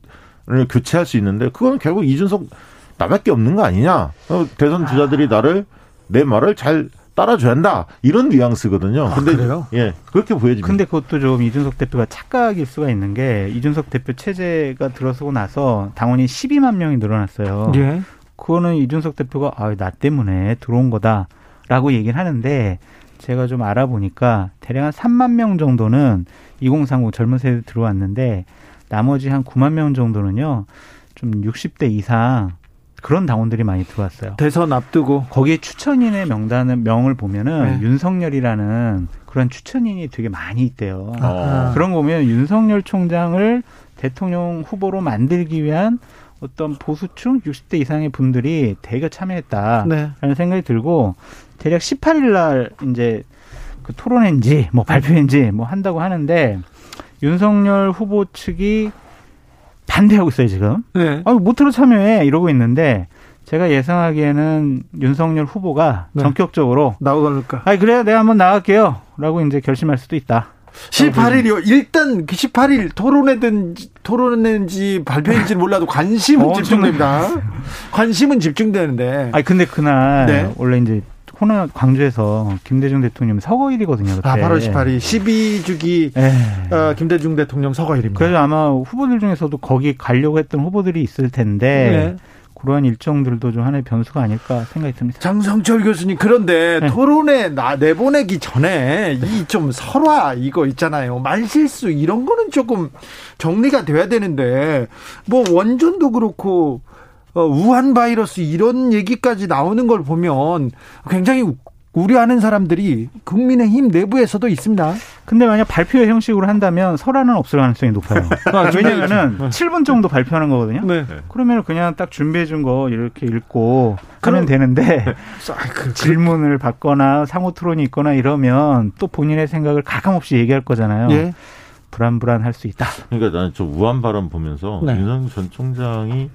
교체할 수 있는데 그건 결국 이준석 나밖에 없는 거 아니냐? 어, 대선 주자들이 나를 내 말을 잘 따라줘야 한다. 이런 뉘앙스거든요. 아, 근데 그래요? 예. 그렇게 보여집니다. 근데 그것도 좀 이준석 대표가 착각일 수가 있는 게 이준석 대표 체제가 들어서고 나서 당원이 12만 명이 늘어났어요. 예. 그거는 이준석 대표가 아, 나 때문에 들어온 거다라고 얘기를 하는데 제가 좀 알아보니까 대략 한 3만 명 정도는 2030 젊은 세대 들어왔는데 나머지 한 9만 명 정도는요. 좀 60대 이상 그런 당원들이 많이 들어왔어요. 대선 앞두고 거기에 추천인의 명단을 명을 보면은 네. 윤석열이라는 그런 추천인이 되게 많이 있대요. 아. 그런 거 보면 윤석열 총장을 대통령 후보로 만들기 위한 어떤 보수층 60대 이상의 분들이 대거 참여했다라는 네. 생각이 들고 대략 18일 날 이제 그 토론인지 뭐 발표인지 뭐 한다고 하는데 윤석열 후보 측이 반대하고 있어요 지금. 네. 아, 못 들어 참여해 이러고 있는데 제가 예상하기에는 윤석열 후보가 네. 전격적으로 나오니까. 아 그래요, 내가 한번 나갈게요.라고 이제 결심할 수도 있다. 18일이요. 일단 18일 그 토론회든지 토론회인지 발표인지 몰라도 관심은 어, 집중됩니다. 관심은 집중되는데. 아니 근데 그날 네. 원래 이제 호남 광주에서 김대중 대통령 서거일이거든요. 그때. 아, 8월 18일 12주기 어, 김대중 대통령 서거일입니다. 그래서 아마 후보들 중에서도 거기 가려고 했던 후보들이 있을 텐데 네. 그러한 일정들도 좀 하나의 변수가 아닐까 생각이 듭니다. 장성철 교수님 그런데 네. 토론회 나 내보내기 전에 이 좀 설화 이거 있잖아요. 말실수 이런 거는 조금 정리가 돼야 되는데 뭐 원전도 그렇고 어, 우한 바이러스 이런 얘기까지 나오는 걸 보면 굉장히 우려하는 사람들이 국민의힘 내부에서도 있습니다. 근데 만약 발표의 형식으로 한다면 설화는 없을 가능성이 높아요. 아, 왜냐하면 7분 정도 발표하는 거거든요. 네. 그러면 그냥 딱 준비해 준 거 이렇게 읽고 하면 되는데 아, 그, 질문을 받거나 상호 토론이 있거나 이러면 또 본인의 생각을 가감없이 얘기할 거잖아요. 예. 불안불안할 수 있다. 그러니까 나는 저 우한 발언 보면서 네. 윤석열 전 총장이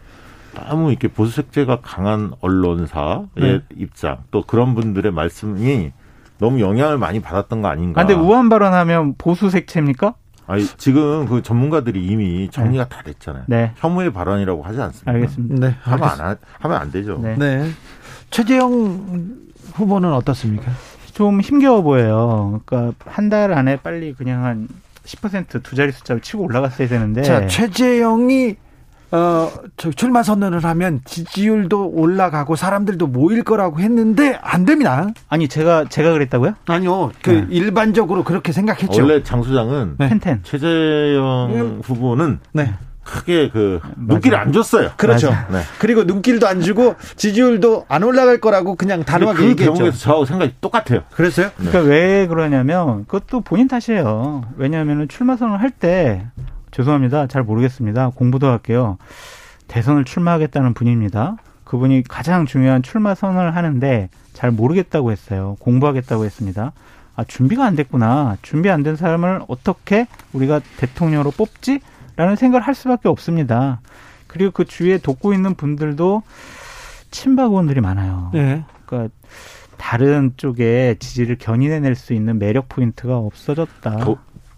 너무 이렇게 보수 색채가 강한 언론사의 네. 입장 또 그런 분들의 말씀이 너무 영향을 많이 받았던 거 아닌가. 아, 근데 우한 발언하면 보수 색채입니까? 아니 지금 그 전문가들이 이미 정리가 네. 다 됐잖아요. 네. 혐오의 발언이라고 하지 않습니다. 알겠습니다. 네. 하면 안 하면 안 되죠. 네. 네. 최재형 후보는 어떻습니까? 좀 힘겨워 보여요. 그러니까 한 달 안에 빨리 그냥 한 10%두 자리 숫자를 치고 올라갔어야 되는데. 자, 최재형이 어, 저 출마 선언을 하면 지지율도 올라가고 사람들도 모일 거라고 했는데 안 됩니다. 아니 제가 제가 그랬다고요? 아니요. 그 네. 일반적으로 그렇게 생각했죠. 원래 장 수장은 네. 최재형 음. 후보는 네. 크게 그 눈길을 안 줬어요. 그렇죠. 네. 그리고 눈길도 안 주고 지지율도 안 올라갈 거라고 그냥 단호하게 그 얘기했죠. 경우에서 저하고 생각이 똑같아요. 그랬어요? 네. 그러니까 왜 그러냐면 그것도 본인 탓이에요. 왜냐하면 출마 선언을 할때 죄송합니다. 잘 모르겠습니다. 공부도 할게요. 대선을 출마하겠다는 분입니다. 그분이 가장 중요한 출마 선언을 하는데 잘 모르겠다고 했어요. 공부하겠다고 했습니다. 아, 준비가 안 됐구나. 준비 안 된 사람을 어떻게 우리가 대통령으로 뽑지? 라는 생각을 할 수밖에 없습니다. 그리고 그 주위에 돕고 있는 분들도 친박 의원들이 많아요. 네. 그러니까 다른 쪽에 지지를 견인해낼 수 있는 매력 포인트가 없어졌다. 더,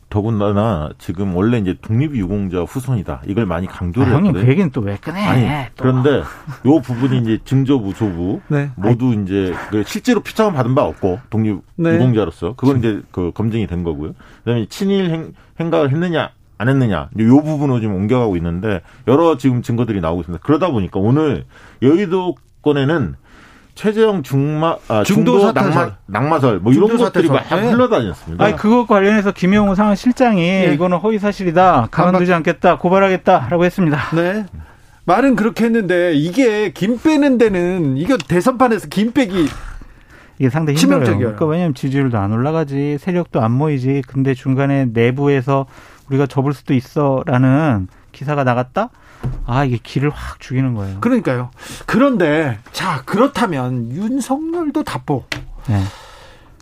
더군다나 지금 원래 이제 독립유공자 후손이다. 이걸 많이 강조를 아, 형님 그 얘기는 또 왜 꺼내? 아니, 또. 그런데 요 부분이 이제 증조부, 조부 네. 모두 아니. 이제 그 실제로 피처분 받은 바 없고 독립유공자로서 네. 그건 이제 그 검증이 된 거고요. 그다음에 친일 행, 행각을 했느냐 안 했느냐 이 부분으로 지금 옮겨가고 있는데 여러 지금 증거들이 나오고 있습니다. 그러다 보니까 오늘 여의도권에는 최재형 중마 아, 중도, 중도 낙마, 낙마설 뭐 이런 것들이 막 네. 흘러다녔습니다. 아니 그것 관련해서 김영우 상황실장이 네. 이거는 허위 사실이다. 가만두지 않겠다. 고발하겠다라고 했습니다. 네. 말은 그렇게 했는데 이게 김 빼는 데는 이거 대선판에서 김 빼기 이게 상당히 힘들어요. 그러니까 왜냐하면 지지율도 안 올라가지, 세력도 안 모이지. 근데 중간에 내부에서 우리가 접을 수도 있어라는 기사가 나갔다. 아, 이게 기를 확 죽이는 거예요. 그러니까요. 그런데, 자, 그렇다면 윤석열도 답보. 네.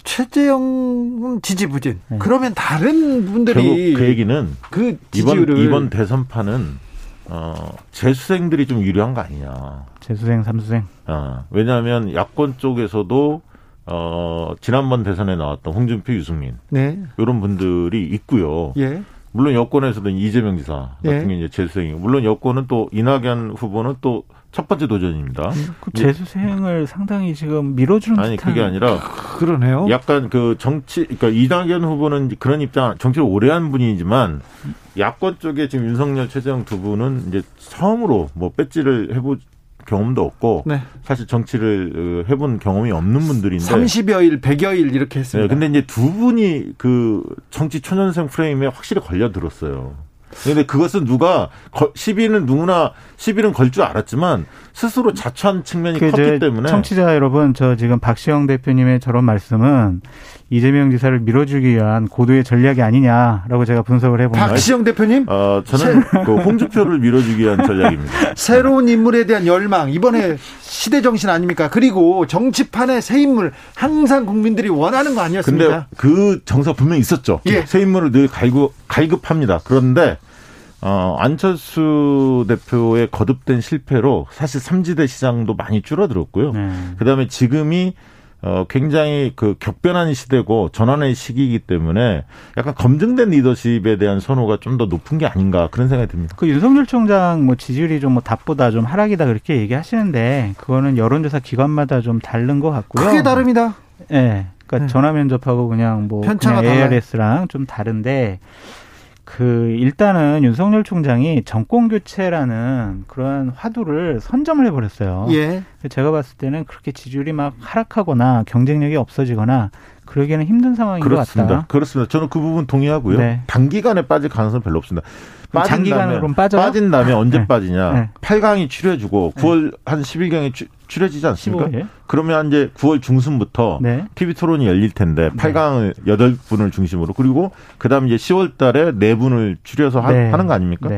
최재형 지지부진. 네. 그러면 다른 분들이 그 얘기는 그 이번 이번 대선판은 어 재수생들이 좀 유리한 거 아니냐. 재수생, 삼수생. 어 왜냐하면 야권 쪽에서도 어 지난번 대선에 나왔던 홍준표, 유승민 네. 이런 분들이 있고요. 예. 물론 여권에서도 이재명 지사 같은 예. 게 이제 재수생이고 물론 여권은 또 이낙연 후보는 또 첫 번째 도전입니다. 음, 그 재수생을 상당히 지금 밀어주는 아니. 그게 아니라 그러네요. 약간 그 정치 그러니까 이낙연 후보는 그런 입장 정치를 오래 한 분이지만 야권 쪽에 지금 윤석열 최재형 두 분은 이제 처음으로 뭐 배지를 해보 경험도 없고 네. 사실 정치를 어, 해본 경험이 없는 분들인데 30여일, 100여일 이렇게 했습니다. 네, 근데 이제 두 분이 그 정치 초년생 프레임에 확실히 걸려 들었어요. 근데 그것은 누가 시비는 누구나 시비는 걸 줄 알았지만 스스로 자초한 측면이 그 컸기 때문에 청취자 여러분 저 지금 박시영 대표님의 저런 말씀은 이재명 지사를 밀어주기 위한 고도의 전략이 아니냐라고 제가 분석을 해보면 박시영 대표님? 어 저는 그 홍준표를 밀어주기 위한 전략입니다. 새로운 인물에 대한 열망 이번에 시대 정신 아닙니까? 그리고 정치판의 새 인물 항상 국민들이 원하는 거 아니었습니까? 근데 그 정서 분명히 있었죠. 예. 새 인물을 늘 갈구 갈급합니다. 그런데 어, 안철수 대표의 거듭된 실패로 사실 삼지대 시장도 많이 줄어들었고요. 네. 그다음에 지금이 어, 굉장히 그 격변한 시대고 전환의 시기이기 때문에 약간 검증된 리더십에 대한 선호가 좀 더 높은 게 아닌가 그런 생각이 듭니다. 그 윤석열 총장 뭐 지지율이 좀뭐 답보다 좀 하락이다 그렇게 얘기하시는데 그거는 여론조사 기관마다 좀 다른 것 같고요. 크게 다릅니다. 예. 네. 그러니까 네. 전화 면접하고 그냥 뭐 그냥 ARS랑 좀 다른데 그 일단은 윤석열 총장이 정권 교체라는 그런 화두를 선점을 해버렸어요. 예. 제가 봤을 때는 그렇게 지지율이 막 하락하거나 경쟁력이 없어지거나 그러기에는 힘든 상황인 그렇습니다. 것 같다. 그렇습니다. 저는 그 부분 동의하고요. 네. 단기간에 빠질 가능성 은 별로 없습니다. 장기간으로 빠져 빠진 다음에 언제 네. 빠지냐? 네. 8강이 치러지고 9월 한 10일경에 추려지지 않습니까? 15일? 그러면 이제 9월 중순부터 네. TV 토론이 열릴 텐데 8강 네. 8분을 중심으로 그리고 그다음 이제 10월 달에 4분을 추려서 네. 하는 거 아닙니까?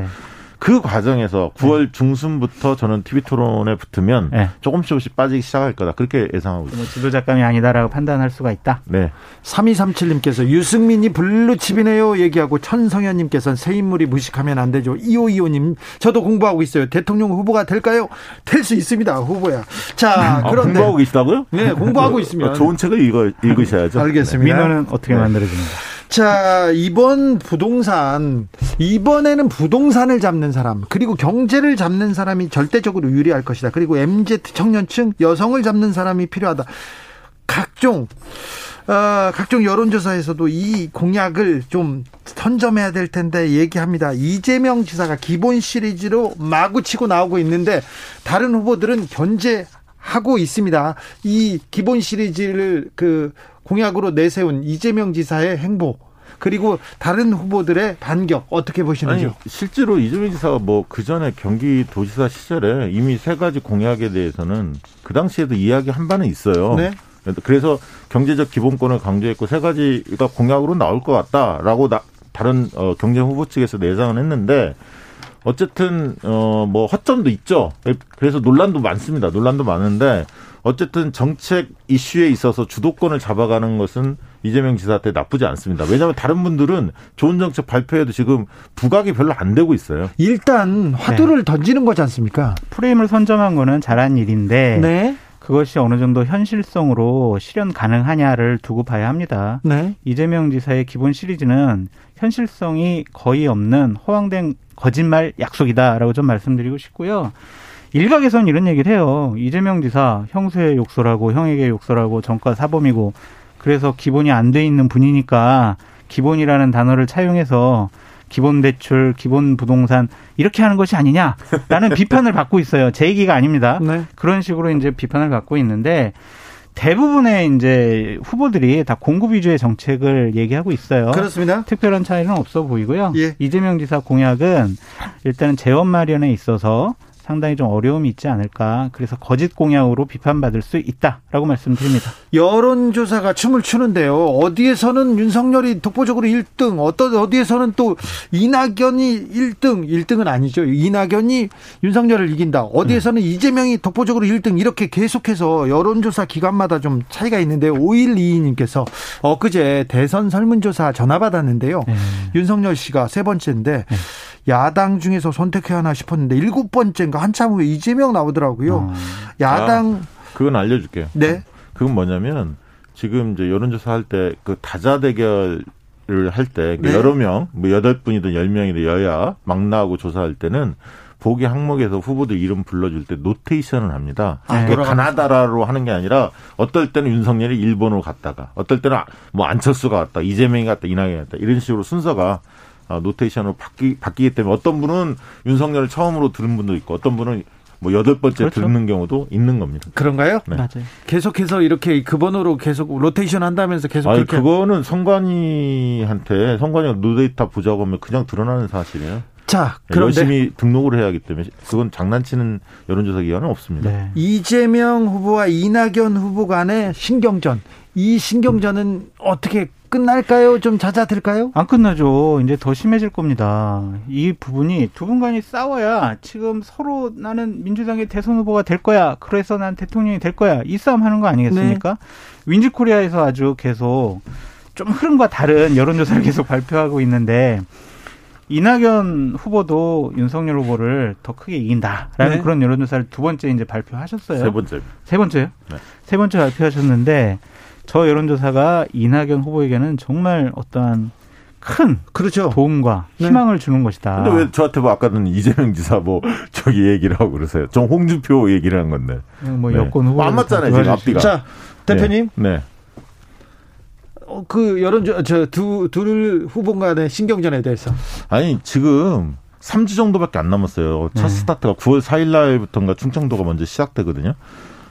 네. 그 과정에서 9월 네. 중순부터 저는 TV 토론에 붙으면 네. 조금씩 조금씩 빠지기 시작할 거다. 그렇게 예상하고 있습니다. 뭐 지도작감이 아니다라고 판단할 수가 있다. 네. 3237님께서 유승민이 블루칩이네요 얘기하고 천성현님께서는 새 인물이 무식하면 안 되죠. 이호이호님 저도 공부하고 있어요. 대통령 후보가 될까요? 될 수 있습니다. 후보야. 자 아, 그런데 공부하고 계시다고요? 네, 공부하고 있으면 좋은 책을 읽어 읽으셔야죠. 알겠습니다. 민원은 어떻게 네. 만들어집니까? 자, 이번 부동산, 이번에는 부동산을 잡는 사람, 그리고 경제를 잡는 사람이 절대적으로 유리할 것이다. 그리고 MZ 청년층, 여성을 잡는 사람이 필요하다. 각종, 어, 각종 여론조사에서도 이 공약을 좀 선점해야 될 텐데 얘기합니다. 이재명 지사가 기본 시리즈로 마구 치고 나오고 있는데 다른 후보들은 견제하고 있습니다. 이 기본 시리즈를 그 공약으로 내세운 이재명 지사의 행보 그리고 다른 후보들의 반격 어떻게 보시는지요? 실제로 이재명 지사가 뭐 그 전에 경기도지사 시절에 이미 세 가지 공약에 대해서는 그 당시에도 이야기 한 바는 있어요. 네. 그래서 경제적 기본권을 강조했고 세 가지가 공약으로 나올 것 같다라고 나, 다른 어, 경쟁 후보 측에서 내상을 했는데 어쨌든 어 뭐 허점도 있죠. 그래서 논란도 많습니다. 논란도 많은데 어쨌든 정책 이슈에 있어서 주도권을 잡아가는 것은 이재명 지사한테 나쁘지 않습니다. 왜냐하면 다른 분들은 좋은 정책 발표해도 지금 부각이 별로 안 되고 있어요. 일단 화두를 네. 던지는 거지 않습니까? 프레임을 선점한 거는 잘한 일인데 네. 그것이 어느 정도 현실성으로 실현 가능하냐를 두고 봐야 합니다. 네. 이재명 지사의 기본 시리즈는 현실성이 거의 없는 허황된 거짓말 약속이다라고 좀 말씀드리고 싶고요. 일각에서는 이런 얘기를 해요. 이재명 지사 형수의 욕설하고 형에게 욕설하고 정가 사범이고 그래서 기본이 안 돼 있는 분이니까 기본이라는 단어를 차용해서 기본 대출, 기본 부동산 이렇게 하는 것이 아니냐라는 비판을 받고 있어요. 제 얘기가 아닙니다. 네. 그런 식으로 이제 비판을 받고 있는데 대부분의 이제 후보들이 다 공급 위주의 정책을 얘기하고 있어요. 그렇습니다. 특별한 차이는 없어 보이고요. 예. 이재명 지사 공약은 일단은 재원 마련에 있어서 상당히 좀 어려움이 있지 않을까. 그래서 거짓 공약으로 비판받을 수 있다라고 말씀드립니다. 여론조사가 춤을 추는데요. 어디에서는 윤석열이 독보적으로 1등, 어떤 어디에서는 또 이낙연이 1등, 1등은 아니죠. 이낙연이 윤석열을 이긴다. 어디에서는 음. 이재명이 독보적으로 1등 이렇게 계속해서 여론조사 기관마다 좀 차이가 있는데 5122님께서 엊그제 대선 설문조사 전화 받았는데요. 네. 윤석열 씨가 세 번째인데 네. 야당 중에서 선택해야 하나 싶었는데 일곱 번째인가 한참 후에 이재명 나오더라고요. 어. 야당 아, 그건 알려줄게요. 네. 그건 뭐냐면 지금 이제 여론조사 할 때 그 다자 대결 을할때 네. 여러 명, 뭐 여덟 분이든 열 명이든 여야 막 나오고 조사할 때는 보기 항목에서 후보들 이름 불러줄 때 노테이션을 합니다. 아, 네. 가나다라로 하는 게 아니라 어떨 때는 윤석열이 일본으로 갔다가 어떨 때는 뭐 안철수가 갔다, 이재명이 갔다, 이낙연이 갔다 이런 식으로 순서가 아, 노테이션으로 바뀌, 바뀌기 때문에 어떤 분은 윤석열을 처음으로 들은 분도 있고 어떤 분은 뭐 여덟 번째 그렇죠. 듣는 경우도 있는 겁니다. 그런가요? 네. 맞아요. 계속해서 이렇게 그 번호로 계속 로테이션 한다면서 계속 아니, 그렇게 그거는 성관이한테 성관이가 누데이터 보자고 하면 그냥 드러나는 사실이에요. 자, 네, 그런데 열심히 등록을 해야 하기 때문에 그건 장난치는 여론조사 기관은 없습니다. 네. 이재명 후보와 이낙연 후보 간의 신경전. 이 신경전은 어떻게 끝날까요? 좀 잦아들까요? 안 끝나죠. 이제 더 심해질 겁니다. 이 부분이 두 분 간이 싸워야 지금 서로 나는 민주당의 대선 후보가 될 거야. 그래서 난 대통령이 될 거야. 이 싸움 하는 거 아니겠습니까? 네. 윈지 코리아에서 아주 계속 좀 흐름과 다른 여론조사를 계속 발표하고 있는데 이낙연 후보도 윤석열 후보를 더 크게 이긴다라는 네. 그런 여론조사를 두 번째 이제 발표하셨어요. 세 번째. 세 번째요? 네. 세 번째 발표하셨는데 저 여론조사가 이낙연 후보에게는 정말 어떠한 큰 그렇죠. 도움과 네. 희망을 네. 주는 것이다. 근데 왜 저한테 뭐 아까는 이재명 지사 뭐 저기 얘기를 하고 그러세요? 전 홍준표 얘기를 한 건데. 뭐 여권 후보 안 맞잖아요 지금 앞뒤가. 자 대표님. 네. 네. 어, 그 여론 저두둘 후보 간의 신경전에 대해서 아니 지금 3주 정도밖에 안 남았어요. 첫 네. 스타트가 9월 4일 날부터인가 충청도가 먼저 시작되거든요.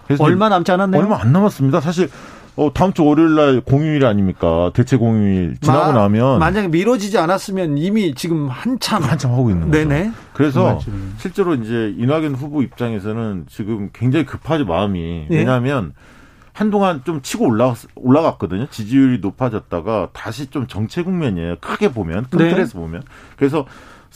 그래서 얼마 남지 않았네요. 얼마 안 남았습니다. 사실 어, 다음 주 월요일 날 공휴일 아닙니까? 대체 공휴일 지나고 마, 나면 만약에 미뤄지지 않았으면 이미 지금 한참 한참 하고 있는 거죠. 네네. 그래서 실제로 이제 이낙연 후보 입장에서는 지금 굉장히 급하지 마음이 네. 왜냐하면 한동안 좀 치고 올라 올라갔거든요. 지지율이 높아졌다가 다시 좀 정체 국면이에요. 크게 보면 큰 네. 틀에서 보면 그래서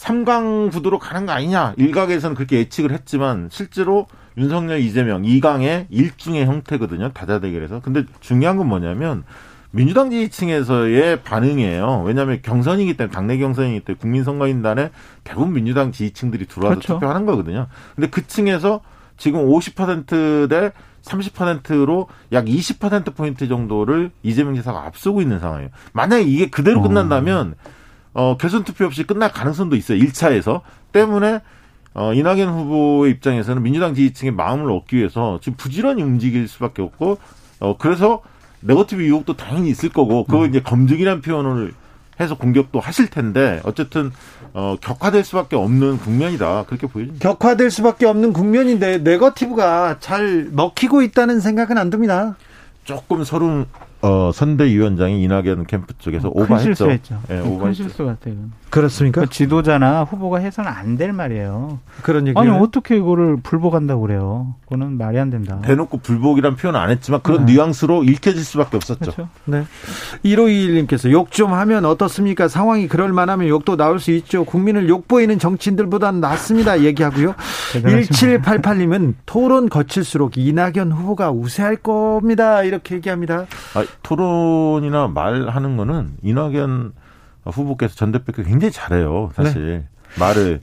3강 구도로 가는 거 아니냐 일각에서는 그렇게 예측을 했지만 실제로 윤석열, 이재명, 이강의 일중의 형태거든요. 다자 대결에서. 근데 중요한 건 뭐냐면 민주당 지지층에서의 반응이에요. 왜냐하면 경선이기 때문에 당내 경선이기 때문에 국민선거인단에 대부분 민주당 지지층들이 들어와서 그렇죠. 투표하는 거거든요. 근데 그 층에서 지금 50%대 30%로 약 20% 포인트 정도를 이재명 지사가 앞서고 있는 상황이에요. 만약에 이게 그대로 어. 끝난다면 어, 결선 투표 없이 끝날 가능성도 있어요. 1차에서. 때문에 어, 이낙연 후보의 입장에서는 민주당 지지층의 마음을 얻기 위해서 지금 부지런히 움직일 수밖에 없고, 어, 그래서 네거티브 유혹도 당연히 있을 거고, 그거 음. 이제 검증이라는 표현을 해서 공격도 하실 텐데, 어쨌든, 어, 격화될 수밖에 없는 국면이다. 그렇게 보여집니다. 격화될 수밖에 없는 국면인데, 네거티브가 잘 먹히고 있다는 생각은 안 듭니다. 조금 서로 어, 선대위원장이 이낙연 캠프 쪽에서 어, 오버했죠. 실수했죠. 네, 큰 실수 같아요. 그렇습니까? 그 지도자나 후보가 해서는 안 될 말이에요. 그런 얘기 아니 어떻게 이거를 불복한다고 그래요? 그거는 말이 안 된다. 대놓고 불복이란 표현 안 했지만 그런 네. 뉘앙스로 읽혀질 수밖에 없었죠. 그렇죠. 네. 1521님께서 욕 좀 하면 어떻습니까? 상황이 그럴 만하면 욕도 나올 수 있죠. 국민을 욕보이는 정치인들보다는 낫습니다. 얘기하고요. 1788님은 토론 거칠수록 이낙연 후보가 우세할 겁니다. 이렇게 얘기합니다. 아, 토론이나 말하는 거는 이낙연 후보께서 전 대표께 굉장히 잘해요. 사실 네. 말을.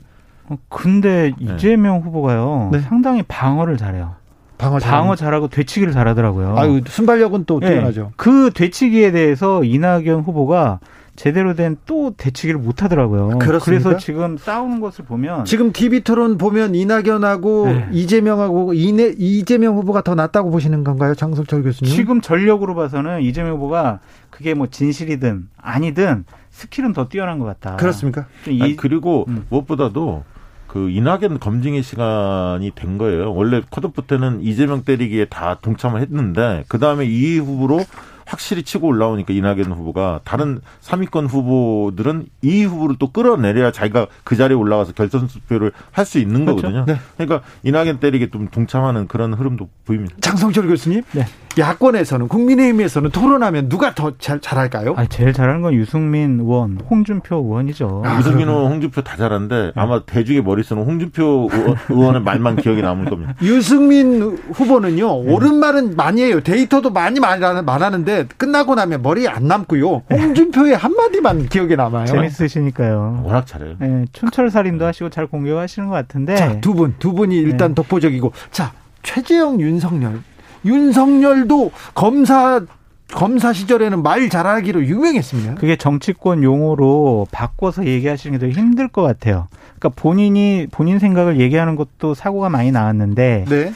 어, 근데 네. 이재명 네. 후보가요 네. 상당히 방어를 잘해요. 방어, 방어 잘하고 되치기를 잘하더라고요. 아유 순발력은 또 네. 뛰어나죠. 네. 그 되치기에 대해서 이낙연 후보가 제대로 된 또 대치기를 못 하더라고요. 그렇습니까? 그래서 지금 싸우는 것을 보면 지금 TV 토론 보면 이낙연하고 네. 이재명하고 이내, 이재명 후보가 더 낫다고 보시는 건가요, 장성철 교수님? 지금 전력으로 봐서는 이재명 후보가 그게 뭐 진실이든 아니든 스킬은 더 뛰어난 것 같다. 그렇습니까? 이, 아니, 그리고 음. 무엇보다도 그 이낙연 검증의 시간이 된 거예요. 원래 컷오프 때는 이재명 때리기에 다 동참을 했는데 그 다음에 이 후보로 확실히 치고 올라오니까 이낙연 후보가 다른 3위권 후보들은 이 후보를 또 끌어내려야 자기가 그 자리에 올라가서 결선 투표를 할 수 있는 그렇죠? 거거든요. 네. 그러니까 이낙연 때리게 좀 동참하는 그런 흐름도 보입니다. 장성철 교수님, 네. 야권에서는 국민의힘에서는 토론하면 누가 더 잘 잘할까요? 아, 제일 잘하는 건 유승민 의원, 홍준표 의원이죠. 아, 유승민 의원, 홍준표 다 잘하는데 네. 아마 대중의 머릿속은 홍준표 의원의 말만 기억에 남을 겁니다. 유승민 후보는요 네. 옳은 말은 많이 해요. 데이터도 많이 말하는데 끝나고 나면 머리에 안 남고요. 홍준표의 한 마디만 기억에 남아요. 재밌으시니까요. 워낙 잘해요. 네, 춘철살인도 하시고 잘 공격하시는 것 같은데. 자, 두 분, 두 분이 일단 네. 독보적이고. 자, 최재형, 윤석열. 윤석열도 검사 검사 시절에는 말 잘하기로 유명했습니다. 그게 정치권 용어로 바꿔서 얘기하시는 게더 힘들 것 같아요. 그러니까 본인이 본인 생각을 얘기하는 것도 사고가 많이 나왔는데 네.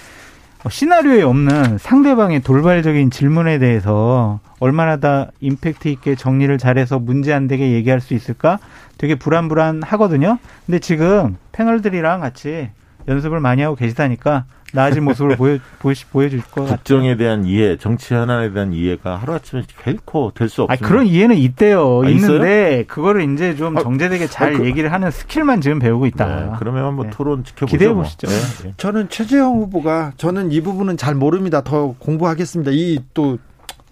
어, 시나리오에 없는 상대방의 돌발적인 질문에 대해서 얼마나 다 임팩트 있게 정리를 잘해서 문제 안 되게 얘기할 수 있을까 되게 불안불안하거든요. 근데 지금 패널들이랑 같이 연습을 많이 하고 계시다니까 나아진 모습을 보여 보시, 보여 줄 것 같아요. 국정에 대한 이해, 정치 현안에 대한 이해가 하루아침에 결코 될 수 없습니다. 그런 이해는 있대요. 아, 있는데 있어요? 그거를 이제 좀 아, 정제되게 잘 아, 그, 얘기를 하는 스킬만 지금 배우고 있다. 네, 그러면 한번 네. 토론 지켜보죠. 기대해 뭐. 보시죠. 뭐. 네. 저는 최재형 후보가 저는 이 부분은 잘 모릅니다. 더 공부하겠습니다. 이또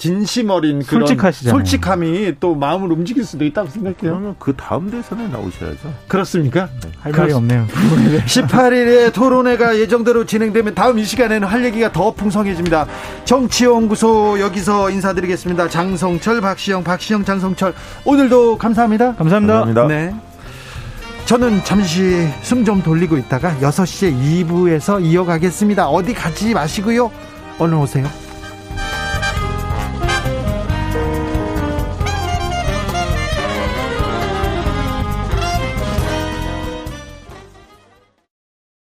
진심 어린 그런 솔직하시잖아요. 솔직함이 또 마음을 움직일 수도 있다고 생각해요. 그러면 그 다음 대선에 나오셔야죠. 그렇습니까? 네. 할 말이 없네요. 18일에 토론회가 예정대로 진행되면 다음 이 시간에는 할 얘기가 더 풍성해집니다. 정치연구소 여기서 인사드리겠습니다. 장성철, 박시영, 박시영, 장성철 오늘도 감사합니다. 감사합니다. 감사합니다. 네. 저는 잠시 숨 좀 돌리고 있다가 6시에 2부에서 이어가겠습니다. 어디 가지 마시고요. 얼른 오세요.